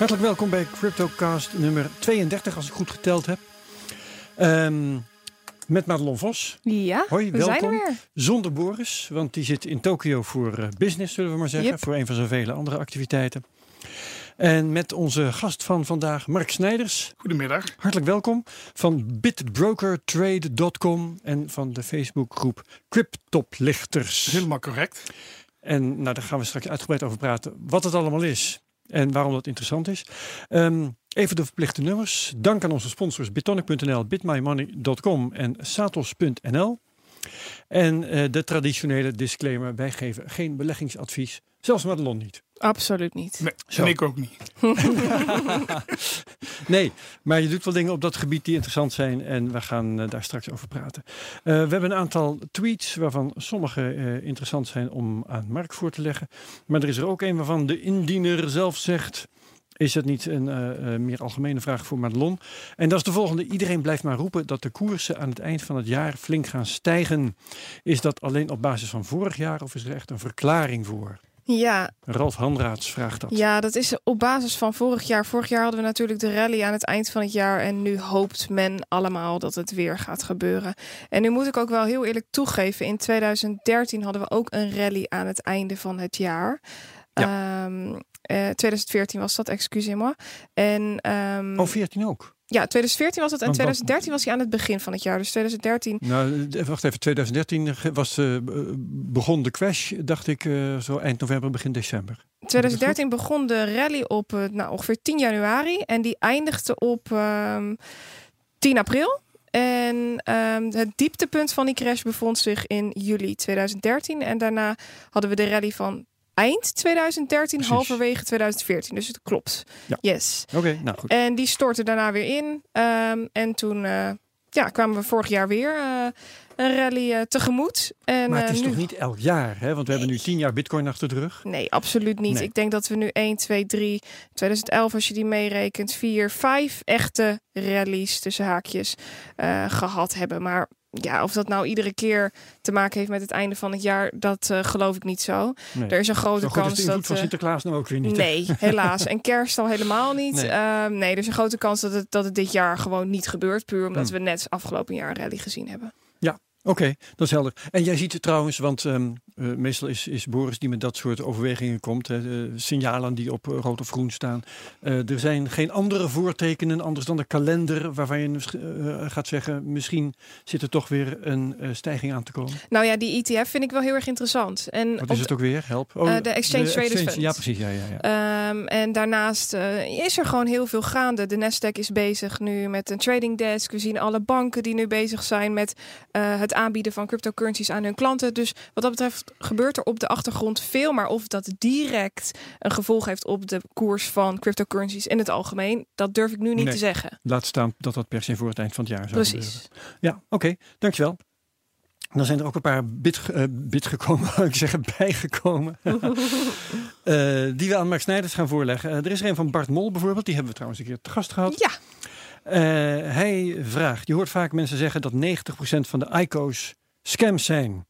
Hartelijk welkom bij CryptoCast nummer 32, als ik goed geteld heb. Ehm, met Madelon Vos. Ja, Hoi, we welkom. zijn er weer. Zonder Boris, want die zit in Tokio voor eh, business, zullen we maar zeggen. Yep. Voor een van zijn vele andere activiteiten. En met onze gast van vandaag, Mark Snijders. Goedemiddag. Hartelijk welkom van bitbrokertrade.com en van de Facebookgroep Cryptoplichters. Helemaal correct. En nou, daar gaan we straks uitgebreid over praten. Wat het allemaal is en waarom dat interessant is. Ehm, even de verplichte nummers. Dank aan onze sponsors bitonic.nl, bitmymoney.com en satos.nl. En eh, de traditionele disclaimer. Wij geven geen beleggingsadvies. Zelfs Madelon niet. Absoluut niet. Nee, Zo. en ik ook niet. Nee, maar je doet wel dingen op dat gebied die interessant zijn. En we gaan eh, daar straks over praten. Eh, we hebben een aantal tweets waarvan sommige eh, interessant zijn om aan Mark voor te leggen. Maar er is er ook een waarvan de indiener zelf zegt... Is het niet een eh, eh, meer algemene vraag voor Madelon? En dat is de volgende. Iedereen blijft maar roepen dat de koersen aan het eind van het jaar flink gaan stijgen. Is dat alleen op basis van vorig jaar of is er echt een verklaring voor? Ja, Ralf Hanraads vraagt dat. ja, dat is op basis van vorig jaar. Vorig jaar hadden we natuurlijk de rally aan het eind van het jaar. En nu hoopt men allemaal dat het weer gaat gebeuren. En nu moet ik ook wel heel eerlijk toegeven. In 2013 hadden we ook een rally aan het einde van het jaar. Ehm, eh, 2014 was dat, excusez-moi. En ehm, Oh, 14 ook? Ja, 2014 was het en Want dat- 2013 was hij aan het begin van het jaar. Dus 2013 Nou, eh, wacht even. 2013 was, eh, begon de crash, dacht ik, eh, zo eind november, begin december. 2013 begon de rally op eh, nou, ongeveer 10 januari en die eindigde op ehm 10 april. En ehm, het dieptepunt van die crash bevond zich in juli 2013. En daarna hadden we de rally van eind 2013, Precies. halverwege 2014. Dus het klopt. Ja. Yes. Oké, nou goed. En die stortte daarna weer in. Ehm, en toen eh, ja, kwamen we vorig jaar weer eh, een rally eh, tegemoet. En, Maar het is nu toch niet elk jaar, hè? Want we hebben nu 10 jaar bitcoin achter de rug. Nee, absoluut niet. Nee. Ik denk dat we nu 1, 2, 3, 2011 als je die meerekent, 4, 5 echte rallies tussen haakjes eh, gehad hebben. Maar ja, of dat nou iedere keer te maken heeft met het einde van het jaar, dat eh, geloof ik niet zo. Nee. Er is een grote Zo is kans de invloed dat. van eh, Sinterklaas nou ook weer niet. hè? Nee, helaas. En kerst al helemaal niet. Nee. Nee, nee er is een grote kans dat het, dat het dit jaar gewoon niet gebeurt. Puur omdat Hmm. we net afgelopen jaar een rally gezien hebben. Oké, dat is helder. En jij ziet het trouwens, want ehm, eh, meestal is, is Boris die met dat soort overwegingen komt. Hè, de signalen die op rood of groen staan. Eh, er zijn geen andere voortekenen anders dan de kalender waarvan je eh, gaat zeggen... misschien zit er toch weer een stijging aan te komen. Nou ja, die ETF vind ik wel heel erg interessant. En Wat is het ook weer? Help. Oh, de Exchange Traders Fund. Ja, precies. Ja, ja, ja. Ehm, en daarnaast is er gewoon heel veel gaande. De Nasdaq is bezig nu met een trading desk. We zien alle banken die nu bezig zijn met het aanbieden van cryptocurrencies aan hun klanten. Dus wat dat betreft gebeurt er op de achtergrond veel. Maar of dat direct een gevolg heeft op de koers van cryptocurrencies in het algemeen, dat durf ik nu niet Nee. te zeggen. Laat staan dat dat per se voor het eind van het jaar zou gebeuren. Precies. Ja, oké. Dankjewel. Dan zijn er ook een paar bit, eh, bit gekomen, ik zeggen, bijgekomen. Eh, die we aan Mark Snijders gaan voorleggen. Eh, er is er een van Bart Mol bijvoorbeeld. Die hebben we trouwens een keer te gast gehad. Ja, hij vraagt, je hoort vaak mensen zeggen dat 90% van de ICO's scams zijn.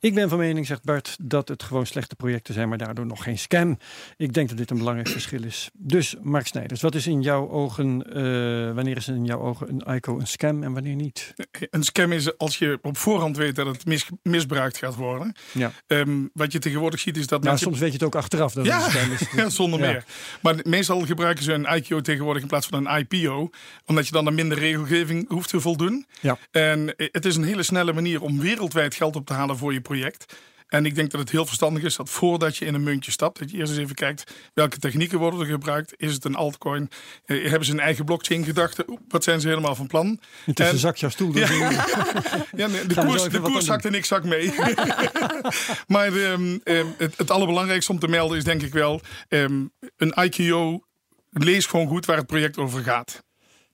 Ik ben van mening, zegt Bart, dat het gewoon slechte projecten zijn, maar daardoor nog geen scam. Ik denk dat dit een belangrijk verschil is. Dus Mark Snijders, wat is in jouw ogen, eh, wanneer is in jouw ogen een ICO een scam en wanneer niet? Een scam is als je op voorhand weet dat het mis- misbruikt gaat worden. Ja. Ehm, wat je tegenwoordig ziet is dat Nou, mensen... soms weet je het ook achteraf dat Ja, het een scam is. Ja, zonder Ja. meer. Maar meestal gebruiken ze een ICO tegenwoordig in plaats van een IPO. Omdat je dan aan minder regelgeving hoeft te voldoen. Ja. En eh, het is een hele snelle manier om wereldwijd geld op te halen voor je project. En ik denk dat het heel verstandig is dat voordat je in een muntje stapt, dat je eerst eens even kijkt welke technieken worden er gebruikt. Is het een altcoin? Eh, hebben ze een eigen blockchain gedachten? Wat zijn ze helemaal van plan? Niet tussen En- zak jouw stoel. Dus- Ja, nee, de koers, de koers zakt en ik zak mee. maar ehm, ehm, het, het allerbelangrijkste om te melden is denk ik wel... ehm, een ICO, lees gewoon goed waar het project over gaat.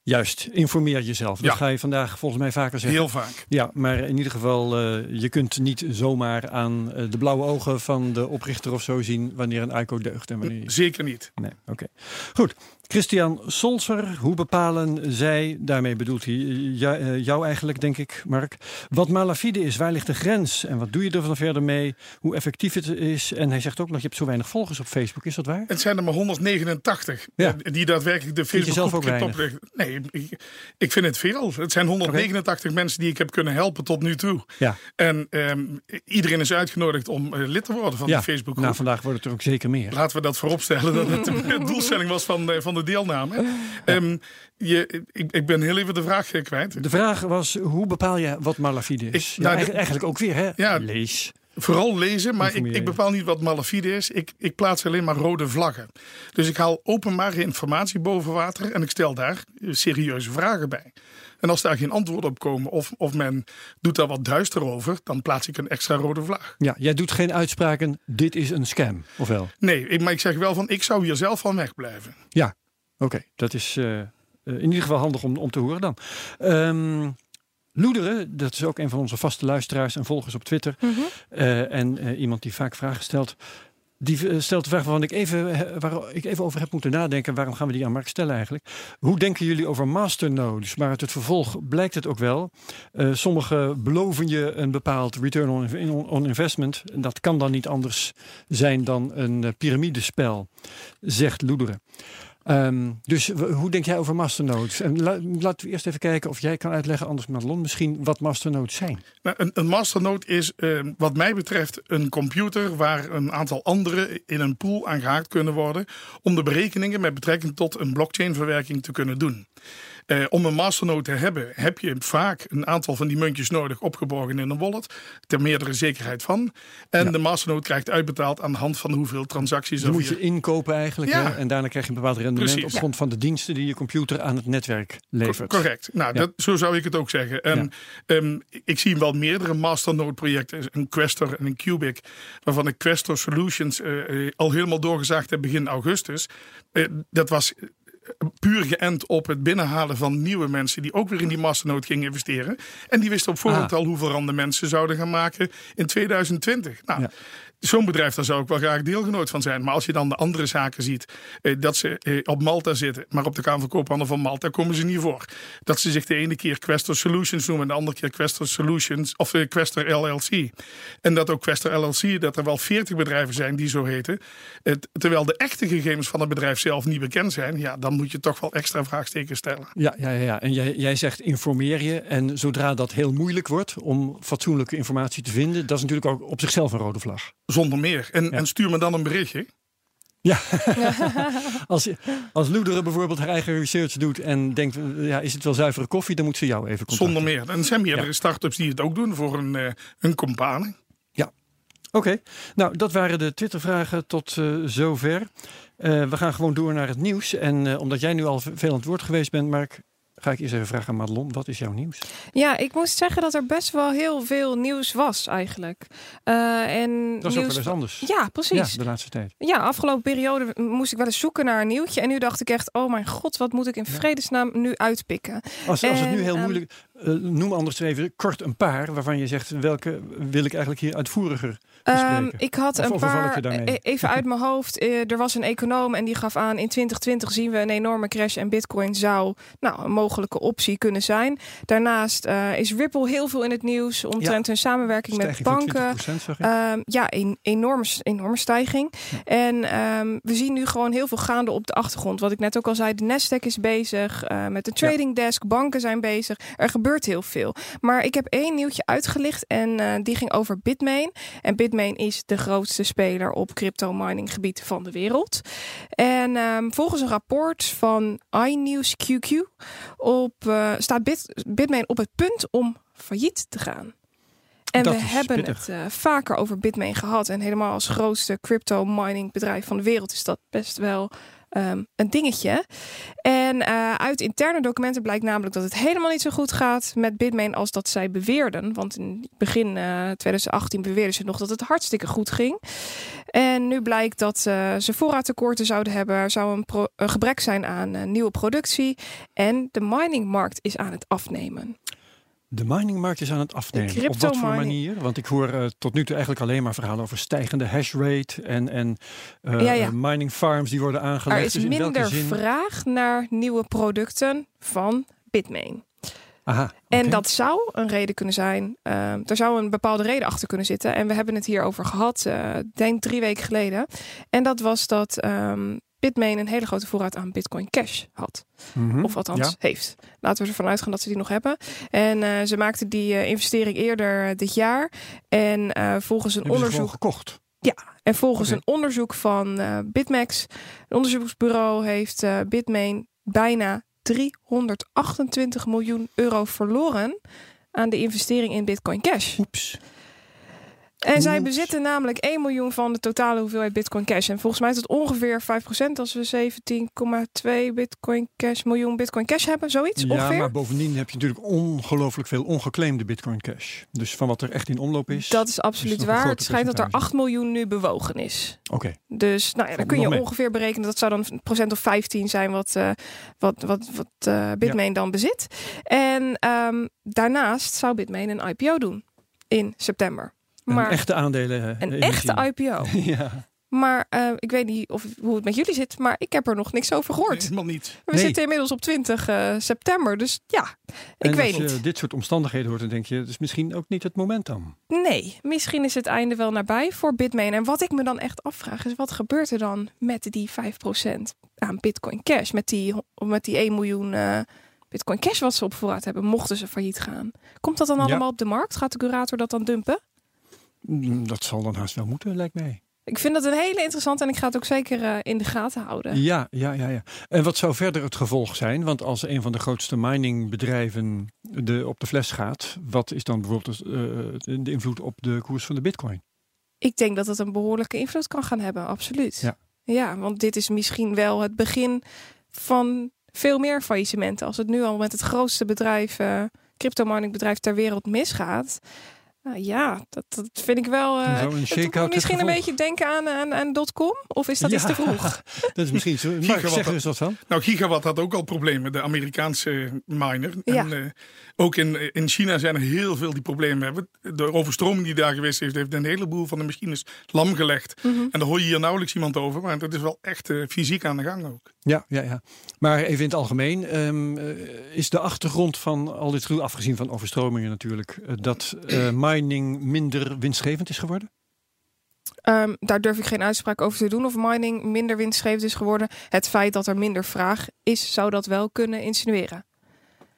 Juist, informeer jezelf. Dat Ja. ga je vandaag volgens mij vaker zeggen. Heel vaak. Ja, maar in ieder geval, eh, je kunt niet zomaar aan eh, de blauwe ogen van de oprichter of zo zien wanneer een ICO deugt en wanneer niet. Zeker niet. Nee, oké. Goed. Christian Solser, hoe bepalen zij, daarmee bedoelt hij jou, jou eigenlijk, denk ik, Mark, wat malafide is? Waar ligt de grens? En wat doe je er verder mee? Hoe effectief het is? En hij zegt ook nog, je hebt zo weinig volgers op Facebook, is dat waar? Het zijn er maar 189 ja. die daadwerkelijk de Facebook groep oprichten. Nee, ik, ik, vind het veel. Het zijn 189 mensen die ik heb kunnen helpen tot nu toe. Ja. En um, iedereen is uitgenodigd om uh, lid te worden van ja. de Facebook groep. Nou, vandaag wordt het er ook zeker meer. Laten we dat vooropstellen dat het de doelstelling was van, van de deelname. Um, je, ik, ik, ben heel even de vraag kwijt. De vraag was, hoe bepaal je wat malafide is? Ik, nou, eigenlijk ook weer, hè? Ja, Lees. Vooral lezen, maar ik, ik, bepaal niet wat malafide is. Ik, ik, plaats alleen maar rode vlaggen. Dus ik haal openbare informatie boven water en ik stel daar serieuze vragen bij. En als daar geen antwoord op komen of, of men doet daar wat duister over, dan plaats ik een extra rode vlag. Ja, jij doet geen uitspraken, dit is een scam, of wel? Nee, maar ik zeg wel van, ik zou hier zelf van wegblijven. Ja, oké. Dat is uh, in ieder geval handig om, om te horen dan. Um, Loederen, dat is ook een van onze vaste luisteraars en volgers op Twitter. Mm uh, en uh, iemand die vaak vragen stelt. Die eh, stelt de vraag waarvan ik even, eh, waar ik even over heb moeten nadenken. Waarom gaan we die aan Mark stellen eigenlijk? Hoe denken jullie over masternodes? Maar uit het vervolg blijkt het ook wel. Uh, sommigen beloven je een bepaald return on, on investment. En dat kan dan niet anders zijn dan een piramidespel, zegt Loederen. Um, dus hoe denk jij over masternodes? En laten we eerst even kijken of jij kan uitleggen, anders Madelon misschien, wat masternodes zijn. Nou, een, een masternode is uh, wat mij betreft een computer waar een aantal anderen in een pool aan gehaakt kunnen worden om de berekeningen met betrekking tot een blockchain verwerking te kunnen doen. Eh, om een masternode te hebben, heb je vaak een aantal van die muntjes nodig opgeborgen in een wallet. Ter meerdere zekerheid van. En de masternode krijgt uitbetaald aan de hand van hoeveel transacties er. moet je inkopen eigenlijk. Hè? En daarna krijg je een bepaald rendement op grond van de diensten die je computer aan het netwerk levert. correct. Nou, dat, zo zou ik het ook zeggen. En um, ik zie wel meerdere masternode projecten. Een Questor en een Cubic. Waarvan ik Questor Solutions uh, al helemaal doorgezaagd heb begin augustus. Dat was puur geënt op het binnenhalen van nieuwe mensen die ook weer in die masternood gingen investeren. En die wisten op voorhand ah. al hoeveel randen mensen zouden gaan maken in 2020. Nou, ja zo'n bedrijf, daar zou ik wel graag deelgenoot van zijn. Maar als je dan de andere zaken ziet, eh, dat ze eh, op Malta zitten, maar op de Kamer van Koophandel van Malta komen ze niet voor. Dat ze zich de ene keer Questor Solutions noemen en de andere keer Questor Solutions of eh, Questor LLC. En dat ook Questor LLC, dat er wel 40 bedrijven zijn die zo heten. Het, terwijl de echte gegevens van het bedrijf zelf niet bekend zijn, ja, dan moet je toch wel extra vraagtekens stellen. Ja, ja, ja. en jij, jij zegt informeer je. En zodra dat heel moeilijk wordt om fatsoenlijke informatie te vinden, dat is natuurlijk ook op zichzelf een rode vlag. Zonder meer. En, en stuur me dan een berichtje. Ja, als, als Loederen bijvoorbeeld haar eigen research doet en denkt, ja, is het wel zuivere koffie, dan moet ze jou even contacten. Zonder meer. En er zijn meerdere ja. start-ups die het ook doen voor een, uh, een compane. Ja, oké. Nou, dat waren de Twitter-vragen tot uh, zover. Uh, we gaan gewoon door naar het nieuws. En omdat jij nu al veel aan het woord geweest bent, Mark, ga ik eerst even vragen aan Madelon, wat is jouw nieuws? Ja, ik moest zeggen dat er best wel heel veel nieuws was eigenlijk. Uh, en dat is ook wel eens anders. Ja, precies. Ja, de laatste tijd. Ja, afgelopen periode moest ik wel eens zoeken naar een nieuwtje. En nu dacht ik echt, oh mijn god, wat moet ik in vredesnaam nu uitpikken? Als, als het nu heel um, moeilijk... Uh, noem anders even kort een paar waarvan je zegt, welke wil ik eigenlijk hier uitvoeriger Um, ik had een paar, e- even uit mijn hoofd, uh, er was een econoom en die gaf aan in 2020 zien we een enorme crash en bitcoin zou nou, een mogelijke optie kunnen zijn. Daarnaast uh, is Ripple heel veel in het nieuws omtrent ja. hun samenwerking met banken. Um, ja, een enorme, enorme stijging. Ja. En um, we zien nu gewoon heel veel gaande op de achtergrond. Wat ik net ook al zei, de Nasdaq is bezig met de trading desk, banken zijn bezig. Er gebeurt heel veel. Maar ik heb één nieuwtje uitgelicht en die ging over Bitmain. En Bitmain is de grootste speler op crypto mining gebied van de wereld. En um, volgens een rapport van iNews QQ op, uh, staat Bit, Bitmain op het punt om failliet te gaan. En dat we hebben pittig. het uh, vaker over Bitmain gehad. En helemaal als grootste crypto mining bedrijf van de wereld is dat best wel um, een dingetje. En uh, uit interne documenten blijkt namelijk dat het helemaal niet zo goed gaat met Bitmain als dat zij beweerden. Want in begin uh, 2018 beweerden ze nog dat het hartstikke goed ging. En nu blijkt dat ze voorraadtekorten zouden hebben. Er zou een, een gebrek zijn aan uh, nieuwe productie. En de miningmarkt is aan het afnemen. De miningmarkt is aan het afnemen. Op wat voor manier? Want ik hoor eh, tot nu toe eigenlijk alleen maar verhalen over stijgende hashrate en, en eh, Ja, ja. mining farms die worden aangelegd. Er is Dus in welke minder zin? vraag naar nieuwe producten van Bitmain. Aha, En dat zou een reden kunnen zijn. ehm, er zou een bepaalde reden achter kunnen zitten. En we hebben het hierover gehad, eh, denk drie weken geleden. En dat was dat ehm Bitmain een hele grote voorraad aan Bitcoin Cash had. Mhm. Of althans Ja. heeft. Laten we ervan uitgaan dat ze die nog hebben. En eh, ze maakten die eh, investering eerder eh, dit jaar. En volgens een Hebben onderzoek. gekocht. En volgens een onderzoek van Bitmax, een onderzoeksbureau, heeft Bitmain bijna 328 miljoen euro verloren aan de investering in Bitcoin Cash. Oeps. En zij bezitten namelijk 1 miljoen van de totale hoeveelheid Bitcoin Cash. En volgens mij is het ongeveer 5% als we 17,2 Bitcoin Cash, miljoen Bitcoin Cash hebben, zoiets Ja, ongeveer. maar bovendien heb je natuurlijk ongelooflijk veel ongeclaimde Bitcoin Cash. Dus van wat er echt in omloop is. Dat is absoluut waar. Het schijnt dat er percentage. 8 miljoen nu bewogen is. Oké. Dus nou ja, dan kun je mee. ongeveer berekenen. Dat zou dan een procent of 15 zijn wat, eh, wat, wat, wat eh, Bitmain dan bezit. En ehm, daarnaast zou Bitmain een IPO doen in september. Een echte aandelen. eh, een emissie. echte IPO. ja. Maar eh, ik weet niet of, hoe het met jullie zit, maar ik heb er nog niks over gehoord. Helemaal niet. We Nee. zitten inmiddels op 20 eh, september, dus ja, ik En weet als je niet. dit soort omstandigheden hoort, dan denk je, het is misschien ook niet het moment dan. Nee, misschien is het einde wel nabij voor Bitmain. En wat ik me dan echt afvraag is, wat gebeurt er dan met die 5% aan Bitcoin Cash? Met die, met die 1 miljoen eh, Bitcoin Cash wat ze op voorraad hebben, mochten ze failliet gaan. Komt dat dan Ja. allemaal op de markt? Gaat de curator dat dan dumpen? Mm, Dat zal dan haast wel moeten, lijkt mij. Ik vind dat een hele interessante en ik ga het ook zeker eh, in de gaten houden. Ja, ja, ja, ja. En wat zou verder het gevolg zijn? Want als een van de grootste miningbedrijven de, op de fles gaat, wat is dan bijvoorbeeld eh, de invloed op de koers van de bitcoin? Ik denk dat het een behoorlijke invloed kan gaan hebben, absoluut. Ja. ja, want dit is misschien wel het begin van veel meer faillissementen. Als het nu al met het grootste bedrijf, eh crypto mining bedrijf ter wereld misgaat. Nou ja, dat, dat vind ik wel. eh, Zo een het shakeout doet het misschien een beetje denken aan, aan, aan .com? Of is dat iets te vroeg? Dat is misschien zo. Gigawatt- zeg eens wat van. Nou, Gigawatt had ook al problemen, de Amerikaanse miner. Ja. En eh, ook in, in China zijn er heel veel die problemen hebben. De overstroming die daar geweest heeft, heeft een heleboel van de machines lam gelegd. Mhm. En daar hoor je hier nauwelijks iemand over. Maar dat is wel echt eh, fysiek aan de gang ook. Ja, ja, ja. Maar even in het algemeen, ehm, eh, is de achtergrond van al dit gedoe, afgezien van overstromingen natuurlijk, eh, dat eh, mining minder winstgevend is geworden? Ehm, daar durf ik geen uitspraak over te doen of mining minder winstgevend is geworden. Het feit dat er minder vraag is, zou dat wel kunnen insinueren.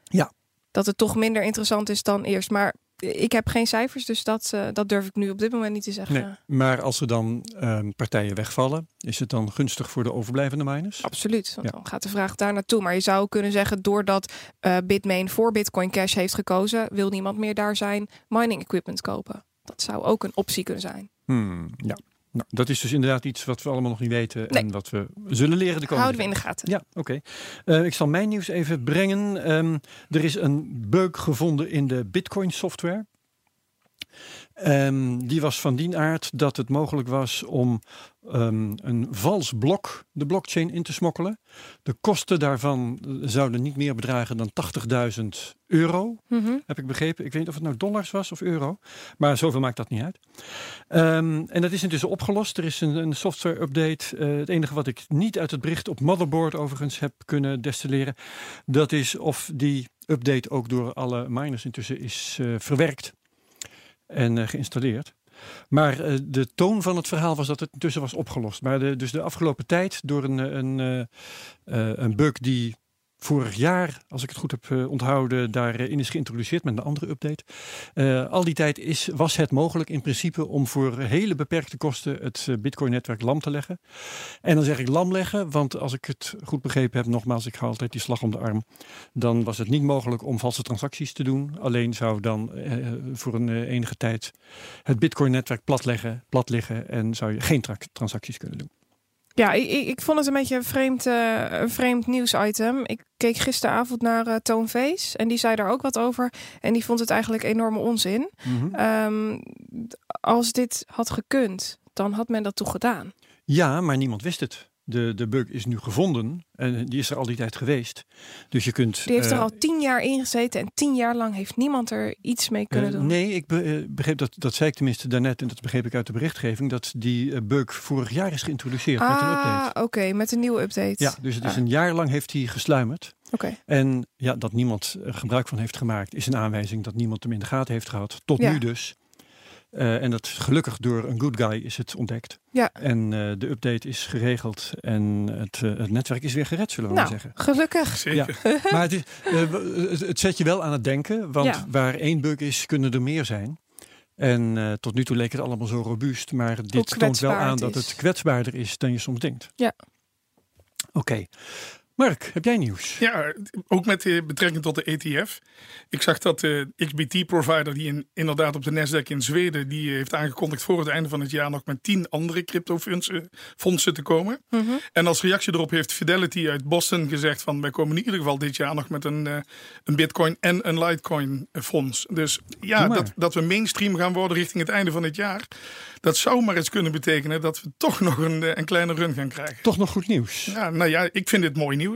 Ja. Dat het toch minder interessant is dan eerst. Maar ik heb geen cijfers, dus dat, eh, dat durf ik nu op dit moment niet te zeggen. Nee. Maar als er dan ehm, partijen wegvallen, is het dan gunstig voor de overblijvende miners? Absoluut, want Ja. dan gaat de vraag daar naartoe. Maar je zou kunnen zeggen, doordat eh, Bitmain voor Bitcoin Cash heeft gekozen, wil niemand meer daar zijn mining equipment kopen. Dat zou ook een optie kunnen zijn. Hmm, ja. Nou, dat is dus inderdaad iets wat we allemaal nog niet weten Nee. en wat we zullen leren de komende Houden we in de gaten. Ja, oké. Eh, ik zal mijn nieuws even brengen. Ehm, er is een bug gevonden in de Bitcoin software. Ehm, die was van die aard dat het mogelijk was om ehm, een vals blok de blockchain in te smokkelen. De kosten daarvan eh, zouden niet meer bedragen dan 80.000 euro, Mhm. heb ik begrepen. Ik weet niet of het nou dollars was of euro, maar zoveel maakt dat niet uit. Ehm, en dat is intussen opgelost. Er is een, een software update. Eh, het enige wat ik niet uit het bericht op Motherboard overigens heb kunnen destilleren, dat is of die update ook door alle miners intussen is eh, verwerkt en eh, geïnstalleerd. Maar eh, de toon van het verhaal was dat het intussen was opgelost. Maar de, dus de afgelopen tijd door een, eh, een, een bug die vorig jaar, als ik het goed heb eh, onthouden, daarin is geïntroduceerd met een andere update. Eh, al die tijd is, was het mogelijk in principe om voor hele beperkte kosten het eh, Bitcoin-netwerk lam te leggen. En dan zeg ik lam leggen, want als ik het goed begrepen heb, nogmaals, ik ga altijd die slag om de arm. Dan was het niet mogelijk om valse transacties te doen. Alleen zou dan eh, voor een eh, enige tijd het Bitcoin-netwerk platleggen, plat liggen en zou je geen tra- transacties kunnen doen. Ja, ik, ik, vond het een beetje een vreemd, eh, een vreemd nieuwsitem. Ik keek gisteravond naar eh Toon Vees en die zei daar ook wat over. En die vond het eigenlijk enorme onzin. Ehm, d- als dit had gekund, dan had men dat toch gedaan. Ja, maar niemand wist het. De, de bug is nu gevonden en die is er al die tijd geweest. Dus je kunt. Die heeft er eh, al tien jaar in gezeten en tien jaar lang heeft niemand er iets mee kunnen eh, doen. nee, ik be- eh, begreep dat, dat zei ik tenminste daarnet en dat begreep ik uit de berichtgeving, dat die bug vorig jaar is geïntroduceerd met een update. ah, oké, met een nieuwe update. Ja, dus het is Ah. een jaar lang heeft hij gesluimerd. Oké. En ja, dat niemand gebruik van heeft gemaakt, is een aanwijzing dat niemand hem in de gaten heeft gehad. Tot Ja. nu dus. Eh, en dat is gelukkig door een good guy is het ontdekt. Ja. En eh, de update is geregeld en het, eh, het netwerk is weer gered, zullen we Nou, maar zeggen. gelukkig. Zeker. Maar het, is, eh, w- het, het zet je wel aan het denken, want Ja. waar één bug is, kunnen er meer zijn. En eh, tot nu toe leek het allemaal zo robuust, maar dit toont wel aan het dat het kwetsbaarder is dan je soms denkt. Ja. Oké. Mark, heb jij nieuws? Ja, ook met eh, betrekking tot de ETF. Ik zag dat de XBT-provider, die in, inderdaad op de Nasdaq in Zweden, die eh, heeft aangekondigd voor het einde van het jaar nog met tien andere cryptofondsen fondsen te komen. Mhm. En als reactie erop heeft Fidelity uit Boston gezegd van wij komen in ieder geval dit jaar nog met een, eh, een Bitcoin en een Litecoin eh, fonds. Dus ja, dat, dat we mainstream gaan worden richting het einde van het jaar. Dat zou maar eens kunnen betekenen dat we toch nog een, eh, een kleine run gaan krijgen. Toch nog goed nieuws? Ja, nou ja, ik vind dit mooi nieuws.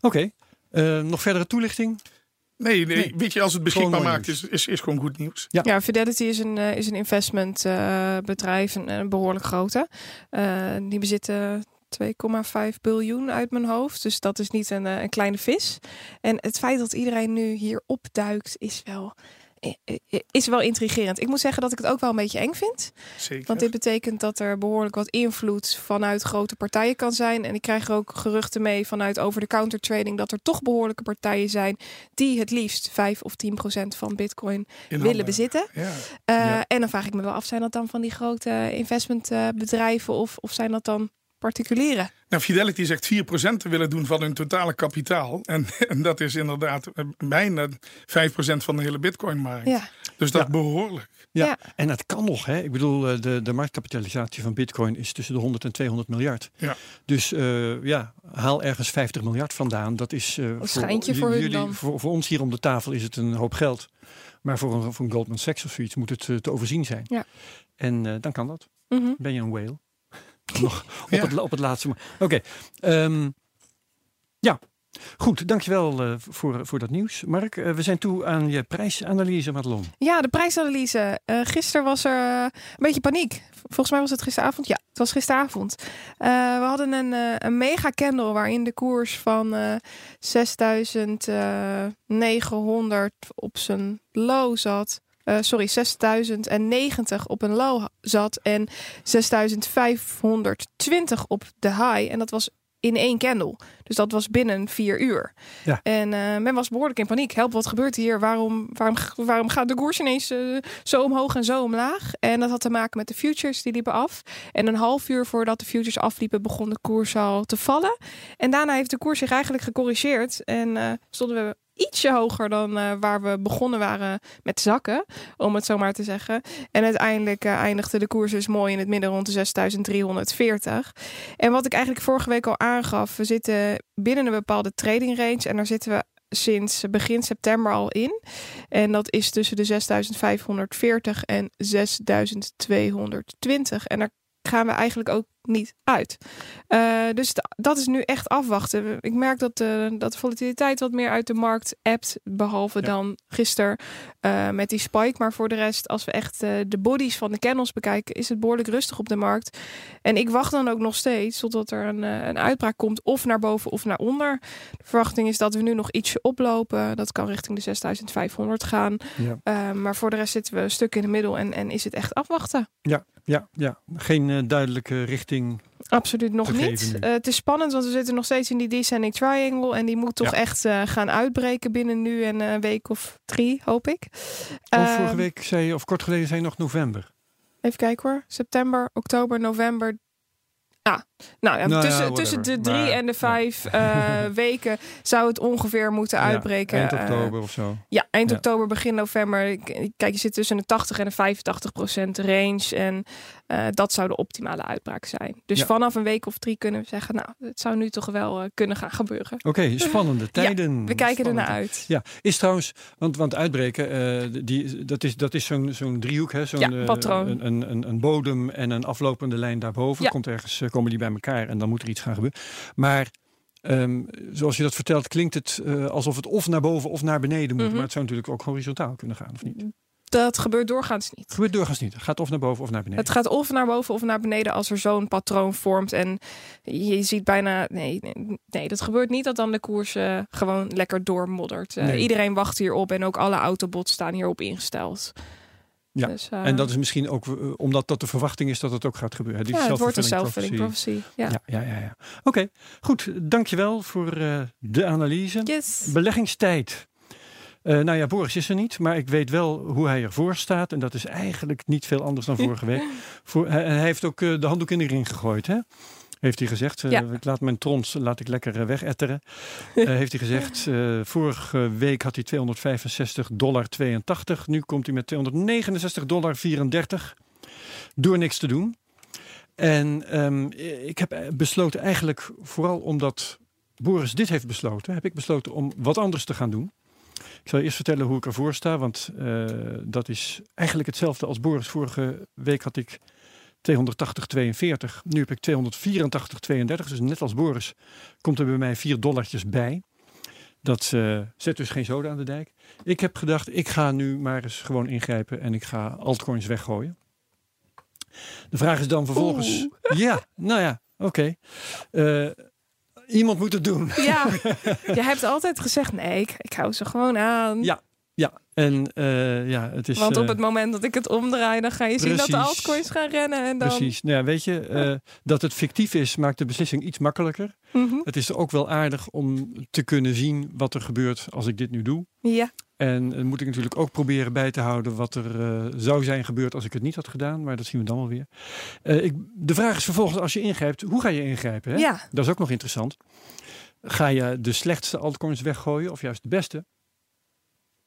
Oké. Eh, nog verdere toelichting? Nee, nee, Nee. weet je, als het beschikbaar maakt, is, is, is gewoon goed nieuws. Ja. Ja, Fidelity is een, eh, is een investmentbedrijf, een, een behoorlijk grote. Eh, die bezitten 2,5 biljoen uit mijn hoofd. Dus dat is niet een, eh, een kleine vis. En het feit dat iedereen nu hier opduikt is wel, eh, eh, is wel intrigerend. Ik moet zeggen dat ik het ook wel een beetje eng vind. Zeker. Want dit betekent dat er behoorlijk wat invloed vanuit grote partijen kan zijn. En ik krijg er ook geruchten mee vanuit over-the-counter trading dat er toch behoorlijke partijen zijn die het liefst 5 of 10 procent van Bitcoin In willen bezitten. Ja. Uh, Ja. En dan vraag ik me wel af, zijn dat dan van die grote investmentbedrijven of, of zijn dat dan particulieren? Nou, Fidelity zegt 4% te willen doen van hun totale kapitaal. En, en dat is inderdaad eh, bijna 5% van de hele Bitcoin-markt. Ja, Dus dat Ja. behoorlijk. Ja, Ja. en dat kan nog. Hè? Ik bedoel, eh, de, de marktkapitalisatie van Bitcoin is tussen de 100 en 200 miljard. Ja. Dus eh, ja, haal ergens 50 miljard vandaan. Dat is eh, Een schijntje voor hun dan. Voor, voor ons hier om de tafel is het een hoop geld. Maar voor een, voor een Goldman Sachs of zoiets moet het te overzien zijn. Ja. En eh, dan kan dat. Mhm. Ben je een whale? Nog op, het, op het laatste. Oké. ehm, ja. Goed, dankjewel eh voor, voor dat nieuws. Mark, eh, we zijn toe aan je prijsanalyse, Madelon. ja de prijsanalyse. Eh gisteren was er een beetje paniek. Volgens mij was het gisteravond. Ja, het was gisteravond. We hadden een, een mega candle waarin de koers van eh 6900 op zijn low zat. Eh, sorry, 6090 op een low zat en 6520 op de high. En dat was in één candle. Dus dat was binnen vier uur. Ja. En eh, men was behoorlijk in paniek. Help, wat gebeurt hier? Waarom, waarom, waarom gaat de koers ineens eh, zo omhoog en zo omlaag? En dat had te maken met de futures, die liepen af. En een half uur voordat de futures afliepen, begon de koers al te vallen. En daarna heeft de koers zich eigenlijk gecorrigeerd. En stonden we ietsje hoger dan eh, waar we begonnen waren met zakken, om het zo maar te zeggen. En uiteindelijk eh, eindigde de koers dus mooi in het midden rond de 6340. En wat ik eigenlijk vorige week al aangaf, we zitten binnen een bepaalde trading range en daar zitten we sinds begin september al in. En dat is tussen de 6540 en 6220. En daar gaan we eigenlijk ook niet uit. Uh, dus dat is nu echt afwachten. Ik merk dat de, dat de volatiliteit wat meer uit de markt appt. Behalve ja. dan gisteren uh, met die spike. Maar voor de rest, als we echt de bodies van de candles bekijken, is het behoorlijk rustig op de markt. En ik wacht dan ook nog steeds totdat er een, een uitbraak komt. Of naar boven of naar onder. De verwachting is dat we nu nog ietsje oplopen. Dat kan richting de 6500 gaan. Ja. Maar voor de rest zitten we een stuk in de middel en, en is het echt afwachten. Ja, ja, ja. geen duidelijke richting. Absoluut nog niet. Uh, het is spannend, want we zitten nog steeds in die descending triangle. En die moet toch ja. echt uh, gaan uitbreken binnen nu en een week of drie, hoop ik. Oh, vorige week zei je, of kort geleden zei je nog november. Even kijken hoor. September, oktober, november, Ah, nou, ja, nou tussen, ja, tussen de drie maar, en de vijf weken zou het ongeveer moeten uitbreken. Ja, eind oktober of zo. Ja, eind oktober, begin november. Kijk, je zit tussen de 80 en de 85 procent range. En uh, dat zou de optimale uitbraak zijn. Dus vanaf een week of drie kunnen we zeggen, nou, het zou nu toch wel kunnen gaan gebeuren. Oké, okay, spannende tijden. we kijken spannend. ernaar uit. Ja, is trouwens, want, want uitbreken, die, dat is, dat is zo'n zo'n driehoek, hè? Zo'n ja, patroon. een, een, een, bodem en een aflopende lijn daarboven. Komt ergens komen die bij elkaar en dan moet er iets gaan gebeuren. Maar ehm, zoals je dat vertelt, klinkt het eh, alsof het of naar boven of naar beneden moet. Mhm. Maar het zou natuurlijk ook horizontaal kunnen gaan, of niet? Dat gebeurt doorgaans niet. Het gebeurt doorgaans niet. Het gaat of naar boven of naar beneden. Het gaat of naar boven of naar beneden als er zo'n patroon vormt. En je ziet bijna. Nee, nee, nee, dat gebeurt niet dat dan de koers eh, gewoon lekker doormoddert. Eh, Nee. Iedereen wacht hierop en ook alle autobots staan hierop ingesteld. Ja, Dus, eh, En dat is misschien ook omdat dat de verwachting is dat het ook gaat gebeuren. Die ja, het wordt een prophecy. prophecy. Ja. Ja, ja, ja. ja. Oké, goed. Dankjewel voor de analyse. Yes. Beleggingstijd. Eh, nou ja, Boris is er niet, maar ik weet wel hoe hij ervoor staat. En dat is eigenlijk niet veel anders dan vorige week. Voor, hij, hij heeft ook eh, de handdoek in de ring gegooid, hè? Heeft hij gezegd. eh. Ik laat mijn trons laat ik lekker wegetteren. Heeft hij gezegd. vorige week had hij 265 dollar 82. Nu komt hij met 269 dollar 34. Door niks te doen. En ehm, ik heb besloten eigenlijk vooral omdat Boris dit heeft besloten, heb ik besloten om wat anders te gaan doen. Ik zal eerst vertellen hoe ik ervoor sta, want eh, dat is eigenlijk hetzelfde als Boris. Vorige week had ik 280,42. Nu heb ik 284,32. Dus net als Boris komt er bij mij 4 dollartjes bij. Dat eh, zet dus geen zoden aan de dijk. Ik heb gedacht, ik ga nu maar eens gewoon ingrijpen en ik ga altcoins weggooien. De vraag is dan vervolgens. Ja, nou ja, oké. Eh, iemand moet het doen. Ja, je hebt altijd gezegd: nee, ik, ik hou ze gewoon aan. Ja, Ja, en eh, ja, het is. Want op eh, het moment dat ik het omdraai, dan ga je zien dat de altcoins gaan rennen. En dan, Precies. Nou ja, weet je, eh, dat het fictief is, maakt de beslissing iets makkelijker. Mhm. Het is ook wel aardig om te kunnen zien wat er gebeurt als ik dit nu doe. Ja, En dan moet ik natuurlijk ook proberen bij te houden wat er eh, zou zijn gebeurd als ik het niet had gedaan. Maar dat zien we dan wel weer. Eh, ik, de vraag is vervolgens, als je ingrijpt, hoe ga je ingrijpen? Hè? ja. Dat is ook nog interessant. Ga je de slechtste altcoins weggooien of juist de beste?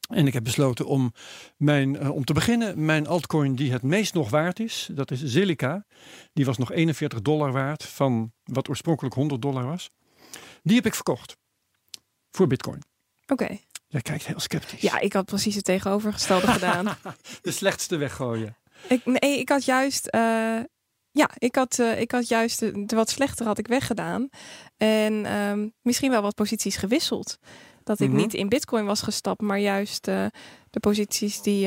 En ik heb besloten om, mijn, eh, om te beginnen, mijn altcoin die het meest nog waard is, dat is Zilliqa. Die was nog 41 dollar waard van wat oorspronkelijk 100 dollar was. Die heb ik verkocht voor bitcoin. Oké. Jij kijkt heel sceptisch. Ja, ik had precies het tegenovergestelde gedaan. De slechtste weggooien. Ik, nee, ik had juist. eh, ja, ik had, eh, ik had juist de, de wat slechter had ik weggedaan. En ehm, misschien wel wat posities gewisseld. Dat ik Mhm. niet in Bitcoin was gestapt, maar juist eh, de posities die.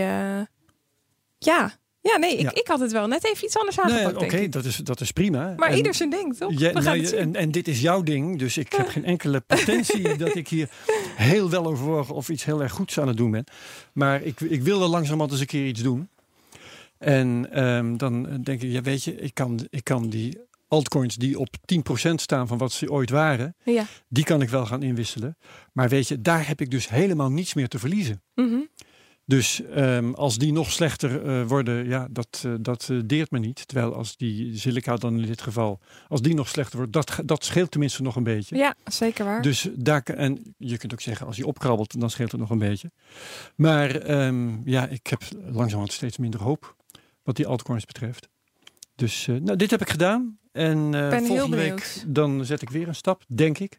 ja, ja, nee, ik, Ja. ik had het wel net even iets anders Nee, aangepakt. Oké, denk ik. dat, is, dat is prima. Maar En- ieder zijn ding, toch? Ja, We gaan nou, en, en dit is jouw ding, dus ik heb geen enkele potentie dat ik hier heel wel overwogen of iets heel erg goeds aan het doen ben. Maar ik, ik wilde langzamerhand eens een keer iets doen. En ehm, dan denk ik, ja, weet je, ik kan, ik kan die altcoins die op 10% staan van wat ze ooit waren, Ja. die kan ik wel gaan inwisselen. Maar weet je, daar heb ik dus helemaal niets meer te verliezen. Mhm. Dus ehm, als die nog slechter eh, worden, ja, dat, eh, dat eh, deert me niet. Terwijl als die silica dan in dit geval, als die nog slechter wordt, dat, dat scheelt tenminste nog een beetje. ja, zeker waar. Dus daar, en je kunt ook zeggen, als hij opkrabbelt, dan scheelt het nog een beetje. Maar ehm, ja, ik heb langzamerhand steeds minder hoop wat die altcoins betreft. Dus nou, dit heb ik gedaan. En volgende week dan zet ik weer een stap, denk ik.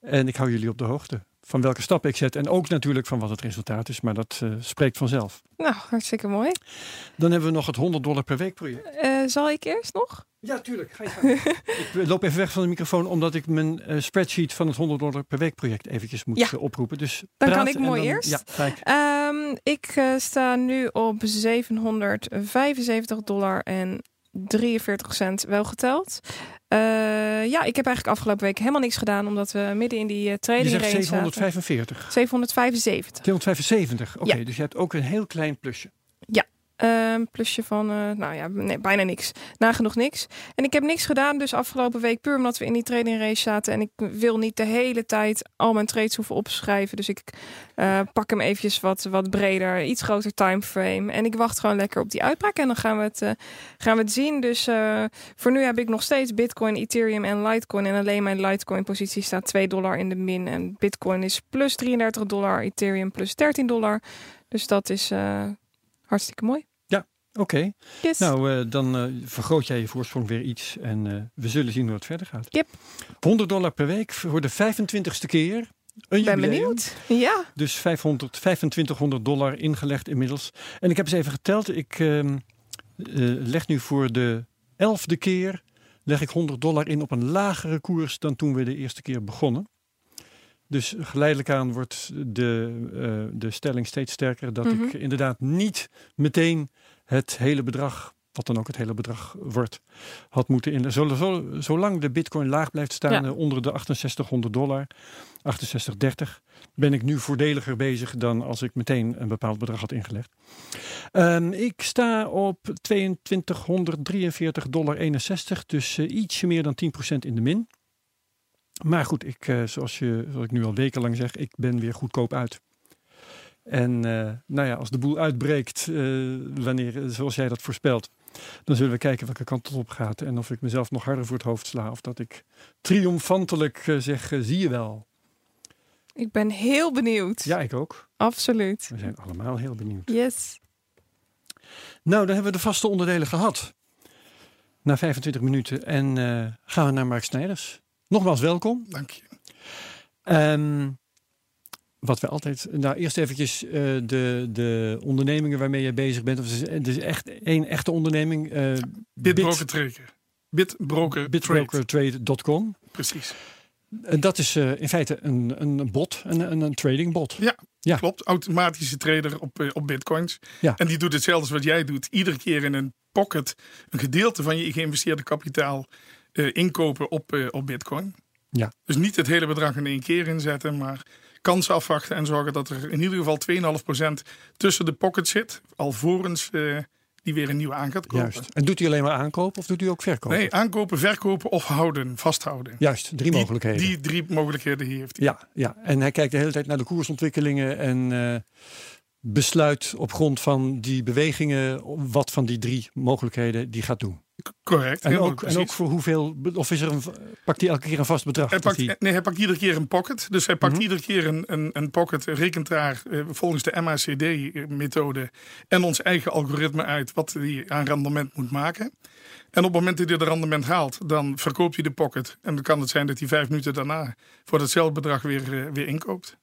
En ik hou jullie op de hoogte van welke stap ik zet. En ook natuurlijk van wat het resultaat is, maar dat eh, spreekt vanzelf. Nou, hartstikke mooi. Dan hebben we nog het 100 dollar per week project. Eh, zal ik eerst nog? Ja, tuurlijk. Ga je ik loop even weg van de microfoon, omdat ik mijn eh, spreadsheet van het 100 dollar per week project eventjes moet Ja. eh, oproepen. Dus Dan kan ik mooi dan- eerst. Ja. Ehm, ik eh, sta nu op 775 dollar en 43 cent wel geteld. Eh, ja, ik heb eigenlijk afgelopen week helemaal niks gedaan, omdat we midden in die Je trading range zaten. 745. 775. 275. Oké, Ja. dus je hebt ook een heel klein plusje. Ehm, plusje van, eh, nou ja, nee, bijna niks. Nagenoeg niks. En ik heb niks gedaan dus afgelopen week puur omdat we in die trading race zaten. En ik wil niet de hele tijd al mijn trades hoeven opschrijven. Dus ik eh, pak hem eventjes wat, wat breder, iets groter timeframe. En ik wacht gewoon lekker op die uitbraak en dan gaan we het, eh, gaan we het zien. Dus voor nu heb ik nog steeds Bitcoin, Ethereum en Litecoin. En alleen mijn Litecoin positie staat 2 dollar in de min. En Bitcoin is plus 33 dollar, Ethereum plus 13 dollar. Dus dat is hartstikke mooi. Oké, Yes. nou eh, dan eh, vergroot jij je voorsprong weer iets en eh, we zullen zien hoe het verder gaat. Yep. 100 dollar per week voor de 25ste keer. Een ben benieuwd. Ja. Dus 500, 2500 dollar ingelegd inmiddels. En ik heb eens even geteld. Ik ehm, eh, leg nu voor de elfde keer leg ik 100 dollar in op een lagere koers dan toen we de eerste keer begonnen. Dus geleidelijk aan wordt de, uh, de stelling steeds sterker dat Mhm. ik inderdaad niet meteen het hele bedrag, wat dan ook het hele bedrag wordt, had moeten in. Zol- zol- Zolang de bitcoin laag blijft staan Ja. eh, onder de 6800 dollar, 6830, ben ik nu voordeliger bezig dan als ik meteen een bepaald bedrag had ingelegd. Ehm, ik sta op 2243,61 dollar, dus eh, ietsje meer dan 10% in de min. Maar goed, ik, eh, zoals, je, zoals ik nu al wekenlang zeg, ik ben weer goedkoop uit. En eh, nou ja, als de boel uitbreekt, eh, wanneer, zoals jij dat voorspelt, dan zullen we kijken welke kant het op gaat. En of ik mezelf nog harder voor het hoofd sla. Of dat ik triomfantelijk zeg, zie je wel. Ik ben heel benieuwd. Ja, ik ook. Absoluut. We zijn allemaal heel benieuwd. Yes. Nou, dan hebben we de vaste onderdelen gehad. Na 25 minuten. En gaan we naar Mark Snijders. Nogmaals welkom. Dank je. Ehm, wat we altijd. Nou, eerst eventjes eh, de, de ondernemingen waarmee je bezig bent. Of het is, echt één echte onderneming. eh Bitbroker Trader. Bitbroker Trade. Bitbrokertrade.com. Precies. En dat is eh, in feite een, een bot, een, een, een trading bot. Ja. Klopt. Automatische trader op, op bitcoins. Ja. En die doet hetzelfde als wat jij doet. Iedere keer in een pocket een gedeelte van je geïnvesteerde kapitaal eh, inkopen op, eh, op bitcoin. Ja. Dus niet het hele bedrag in één keer inzetten, maar kansen afwachten en zorgen dat er in ieder geval 2,5% tussen de pocket zit. Alvorens eh die weer een nieuwe aan gaat kopen. Juist. En doet u alleen maar aankopen of doet u ook verkopen? Nee, aankopen, verkopen of houden, vasthouden. Juist, drie Die- mogelijkheden. Die drie mogelijkheden heeft hij. Ja, ja, en hij kijkt de hele tijd naar de koersontwikkelingen en besluit op grond van die bewegingen wat van die drie mogelijkheden die gaat doen. Correct. En ook, en ook voor hoeveel, of is er een, pakt hij elke keer een vast bedrag? Hij pakt, hij- nee, hij pakt iedere keer een pocket. Dus hij pakt Mhm. iedere keer een, een, een pocket, rekent daar eh, volgens de MACD-methode en ons eigen algoritme uit wat hij aan rendement moet maken. En op het moment dat hij de rendement haalt, dan verkoopt hij de pocket. En dan kan het zijn dat hij vijf minuten daarna voor datzelfde bedrag weer, eh, weer inkoopt.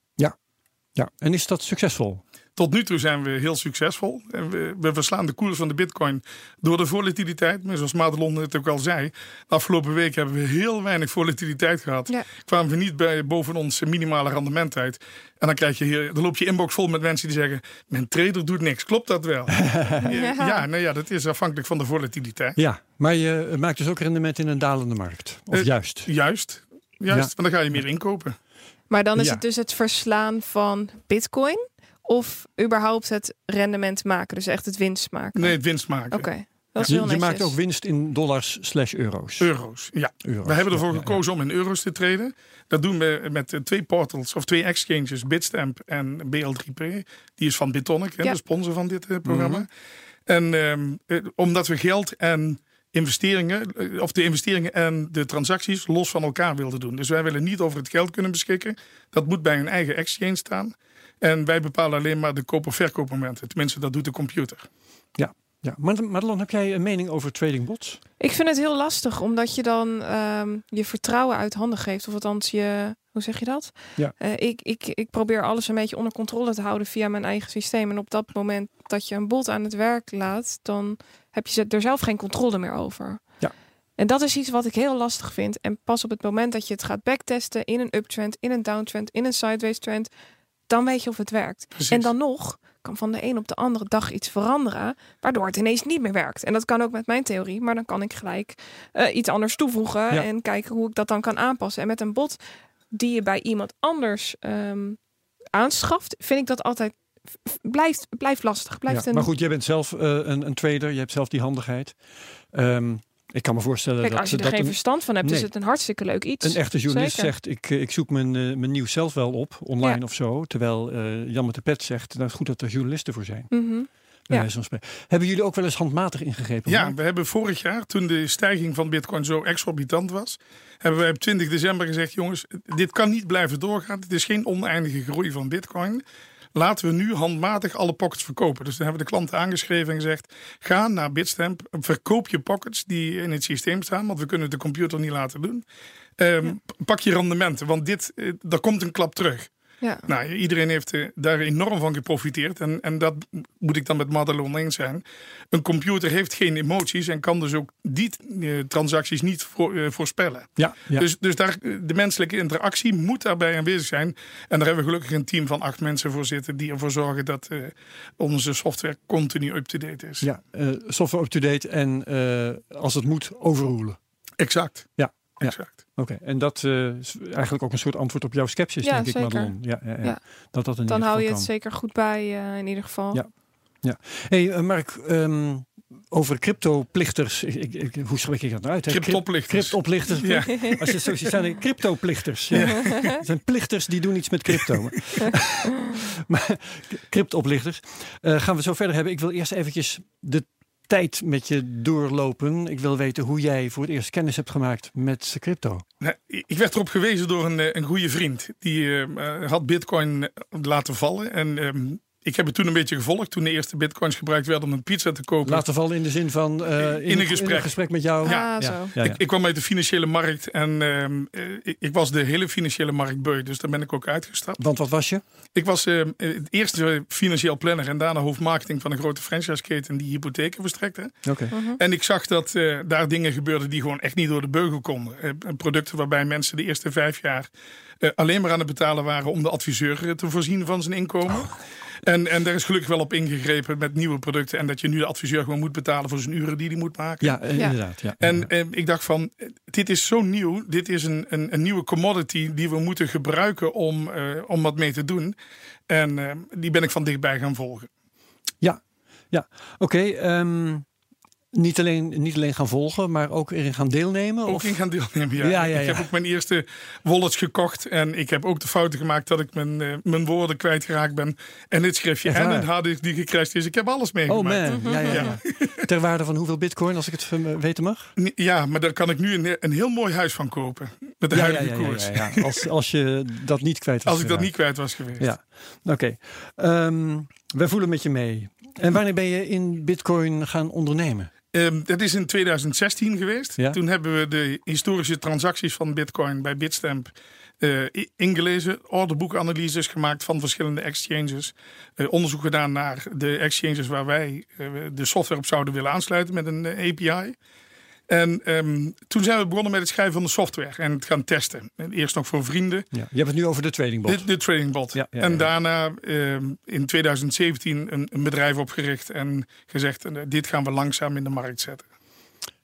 Ja, en is dat succesvol? Tot nu toe zijn we heel succesvol. En we, we verslaan de koers van de bitcoin door de volatiliteit. Maar zoals Madelon het ook al zei, de afgelopen week hebben we heel weinig volatiliteit gehad. Ja. Kwamen we niet bij, boven ons minimale rendement uit. En dan, krijg je hier, dan loop je inbox vol met mensen die zeggen, mijn trader doet niks. Klopt dat wel? ja, ja, nou ja, dat is afhankelijk van de volatiliteit. Ja, maar je maakt dus ook rendement in een dalende markt. Of Eh, juist? Juist, juist want dan ga je meer inkopen. Maar dan is Ja. het dus het verslaan van bitcoin of überhaupt het rendement maken, dus echt het winst maken. Nee, het winst maken. Oké, Je, maakt ook winst in dollars slash euro's. Euro's, ja. Euro's. We hebben ervoor Ja, ja, ja. gekozen om in euro's te traden. Dat doen we met eh, twee portals of twee exchanges, Bitstamp en BL3P. Die is van Bitonic, hè, de sponsor van dit eh, programma. Mhm. En ehm, eh, omdat we geld en investeringen, eh, of de investeringen en de transacties los van elkaar wilden doen. Dus wij willen niet over het geld kunnen beschikken. Dat moet bij een eigen exchange staan. En wij bepalen alleen maar de koop- of verkoopmomenten. Tenminste, dat doet de computer. Ja, maar Madelon, heb jij een mening over trading bots? Ik vind het heel lastig, omdat je dan ehm, je vertrouwen uit handen geeft. Of althans je, hoe zeg je dat? Ja. Eh, ik, ik, ik probeer alles een beetje onder controle te houden via mijn eigen systeem. En op dat moment dat je een bot aan het werk laat, dan heb je er zelf geen controle meer over. Ja. En dat is iets wat ik heel lastig vind. En pas op het moment dat je het gaat backtesten in een uptrend, in een downtrend, in een sideways trend, dan weet je of het werkt. Precies. En dan nog kan van de een op de andere dag iets veranderen, waardoor het ineens niet meer werkt. En dat kan ook met mijn theorie, maar dan kan ik gelijk eh, iets anders toevoegen Ja. en kijken hoe ik dat dan kan aanpassen. En met een bot die je bij iemand anders ehm, aanschaft, vind ik dat altijd blijft, blijft lastig. Blijft Ja, een, maar goed, jij bent zelf eh, een, een trader. Je hebt zelf die handigheid. Ehm, ik kan me voorstellen Kijk, dat, als je er dat geen een, verstand van hebt, is het een hartstikke leuk iets. een echte journalist Zeker. zegt... Ik, eh, ik zoek mijn, eh, mijn nieuws zelf wel op, online Ja. of zo. Terwijl eh Jan met de pet zegt... Nou, het is goed dat er journalisten voor zijn. Bij Ja. Hebben jullie ook wel eens handmatig ingegrepen? Ja, we hebben vorig jaar, toen de stijging van Bitcoin zo exorbitant was, hebben wij op 20 december gezegd: jongens, dit kan niet blijven doorgaan. Het is geen oneindige groei van Bitcoin. Laten we nu handmatig alle pockets verkopen. Dus dan hebben we de klanten aangeschreven en gezegd: ga naar Bitstamp, verkoop je pockets die in het systeem staan, want we kunnen de computer niet laten doen. Ehm, Pak je rendementen, want dit, eh, er komt een klap terug. Ja. Nou, iedereen heeft eh, daar enorm van geprofiteerd. En, en dat moet ik dan met Madelon eens zijn. Een computer heeft geen emoties en kan dus ook die eh, transacties niet voor, eh, voorspellen. Ja, ja. Dus, dus daar, de menselijke interactie moet daarbij aanwezig zijn. En daar hebben we gelukkig een team van acht mensen voor zitten die ervoor zorgen dat eh, onze software continu up-to-date is. ja eh, software up-to-date en eh, als het moet, overroelen. Exact. Ja, ja. exact. Oké, en dat eh, is eigenlijk ook een soort antwoord op jouw sceptisch, Ja, denk ik. Madelon. Ja, ja, ja. Ja. Dat dat in Dan hou je het kan. zeker goed bij eh, in ieder geval. Ja. hey, eh, Mark, ehm, over crypto-plichters. Ik, ik, hoe spreek ik dat nou uit? hè? Cryptoplichters. Cryptoplichters. Ja. Als je zo ziet nee, cryptoplichters. Ja. Het zijn plichters die doen iets met crypto. maar cryptoplichters. Eh, gaan we zo verder hebben. Ik wil eerst eventjes de tijd met je doorlopen. Ik wil weten hoe jij voor het eerst kennis hebt gemaakt met crypto. Nou, ik werd erop gewezen door een, eh, een goede vriend. Die eh, had bitcoin eh, laten vallen. En ehm, ik heb het toen een beetje gevolgd. Toen de eerste bitcoins gebruikt werden om een pizza te kopen. Laten vallen in de zin van eh, In een gesprek. met jou. Ja, ja, zo. ja, ja. Ik, ik kwam uit de financiële markt. En ehm, eh, ik, ik was de hele financiële markt beu. Dus daar ben ik ook uitgestapt. Want wat was je? Ik was ehm, het eerste financieel planner. En daarna hoofdmarketing van een grote franchiseketen die hypotheken verstrekte. Oké. En ik zag dat eh, daar dingen gebeurden die gewoon echt niet door de beugel konden. Producten waarbij mensen de eerste vijf jaar alleen maar aan het betalen waren om de adviseur eh, te voorzien van zijn inkomen. En, en daar is gelukkig wel op ingegrepen met nieuwe producten. En dat je nu de adviseur gewoon moet betalen voor zijn uren die hij moet maken. Ja, eh, Ja. inderdaad. Ja. En eh, ik dacht van, eh, dit is zo nieuw. Dit is een, een, een nieuwe commodity die we moeten gebruiken om, eh, om wat mee te doen. En eh, die ben ik van dichtbij gaan volgen. Ja, ja. oké. ehm, niet, alleen, niet alleen gaan volgen, maar ook erin gaan deelnemen? Ook of? in gaan deelnemen, ja. Ja, ja, Ik heb ook mijn eerste wallets gekocht. En ik heb ook de fouten gemaakt dat ik mijn, eh, mijn woorden kwijtgeraakt ben. En dit schriftje Echt en waar? een harddisk die gecrashed is. Ik heb alles Oh meegemaakt. man, ja, ja, ja. Ter waarde van hoeveel bitcoin, als ik het weten mag? Ja, maar daar kan ik nu een, een heel mooi huis van kopen. Met de huidige koers. ja, ja. Als, als je dat niet kwijt was Als ik dat niet kwijt was geweest. Ja, oké. Ehm, wij voelen met je mee. En wanneer ben je in bitcoin gaan ondernemen? Ehm, dat is in 2016 geweest. Ja. Toen hebben we de historische transacties van Bitcoin bij Bitstamp eh, ingelezen. Orderboekanalyses gemaakt van verschillende exchanges. Eh, onderzoek gedaan naar de exchanges waar wij eh, de software op zouden willen aansluiten met een API. En ehm, toen zijn we begonnen met het schrijven van de software en het gaan testen. En Eerst nog voor vrienden. Ja. Je hebt het nu over de tradingbot. De, de trading bot. Ja, ja, en daarna ehm, in 2017 een, een bedrijf opgericht en gezegd: eh, dit gaan we langzaam in de markt zetten.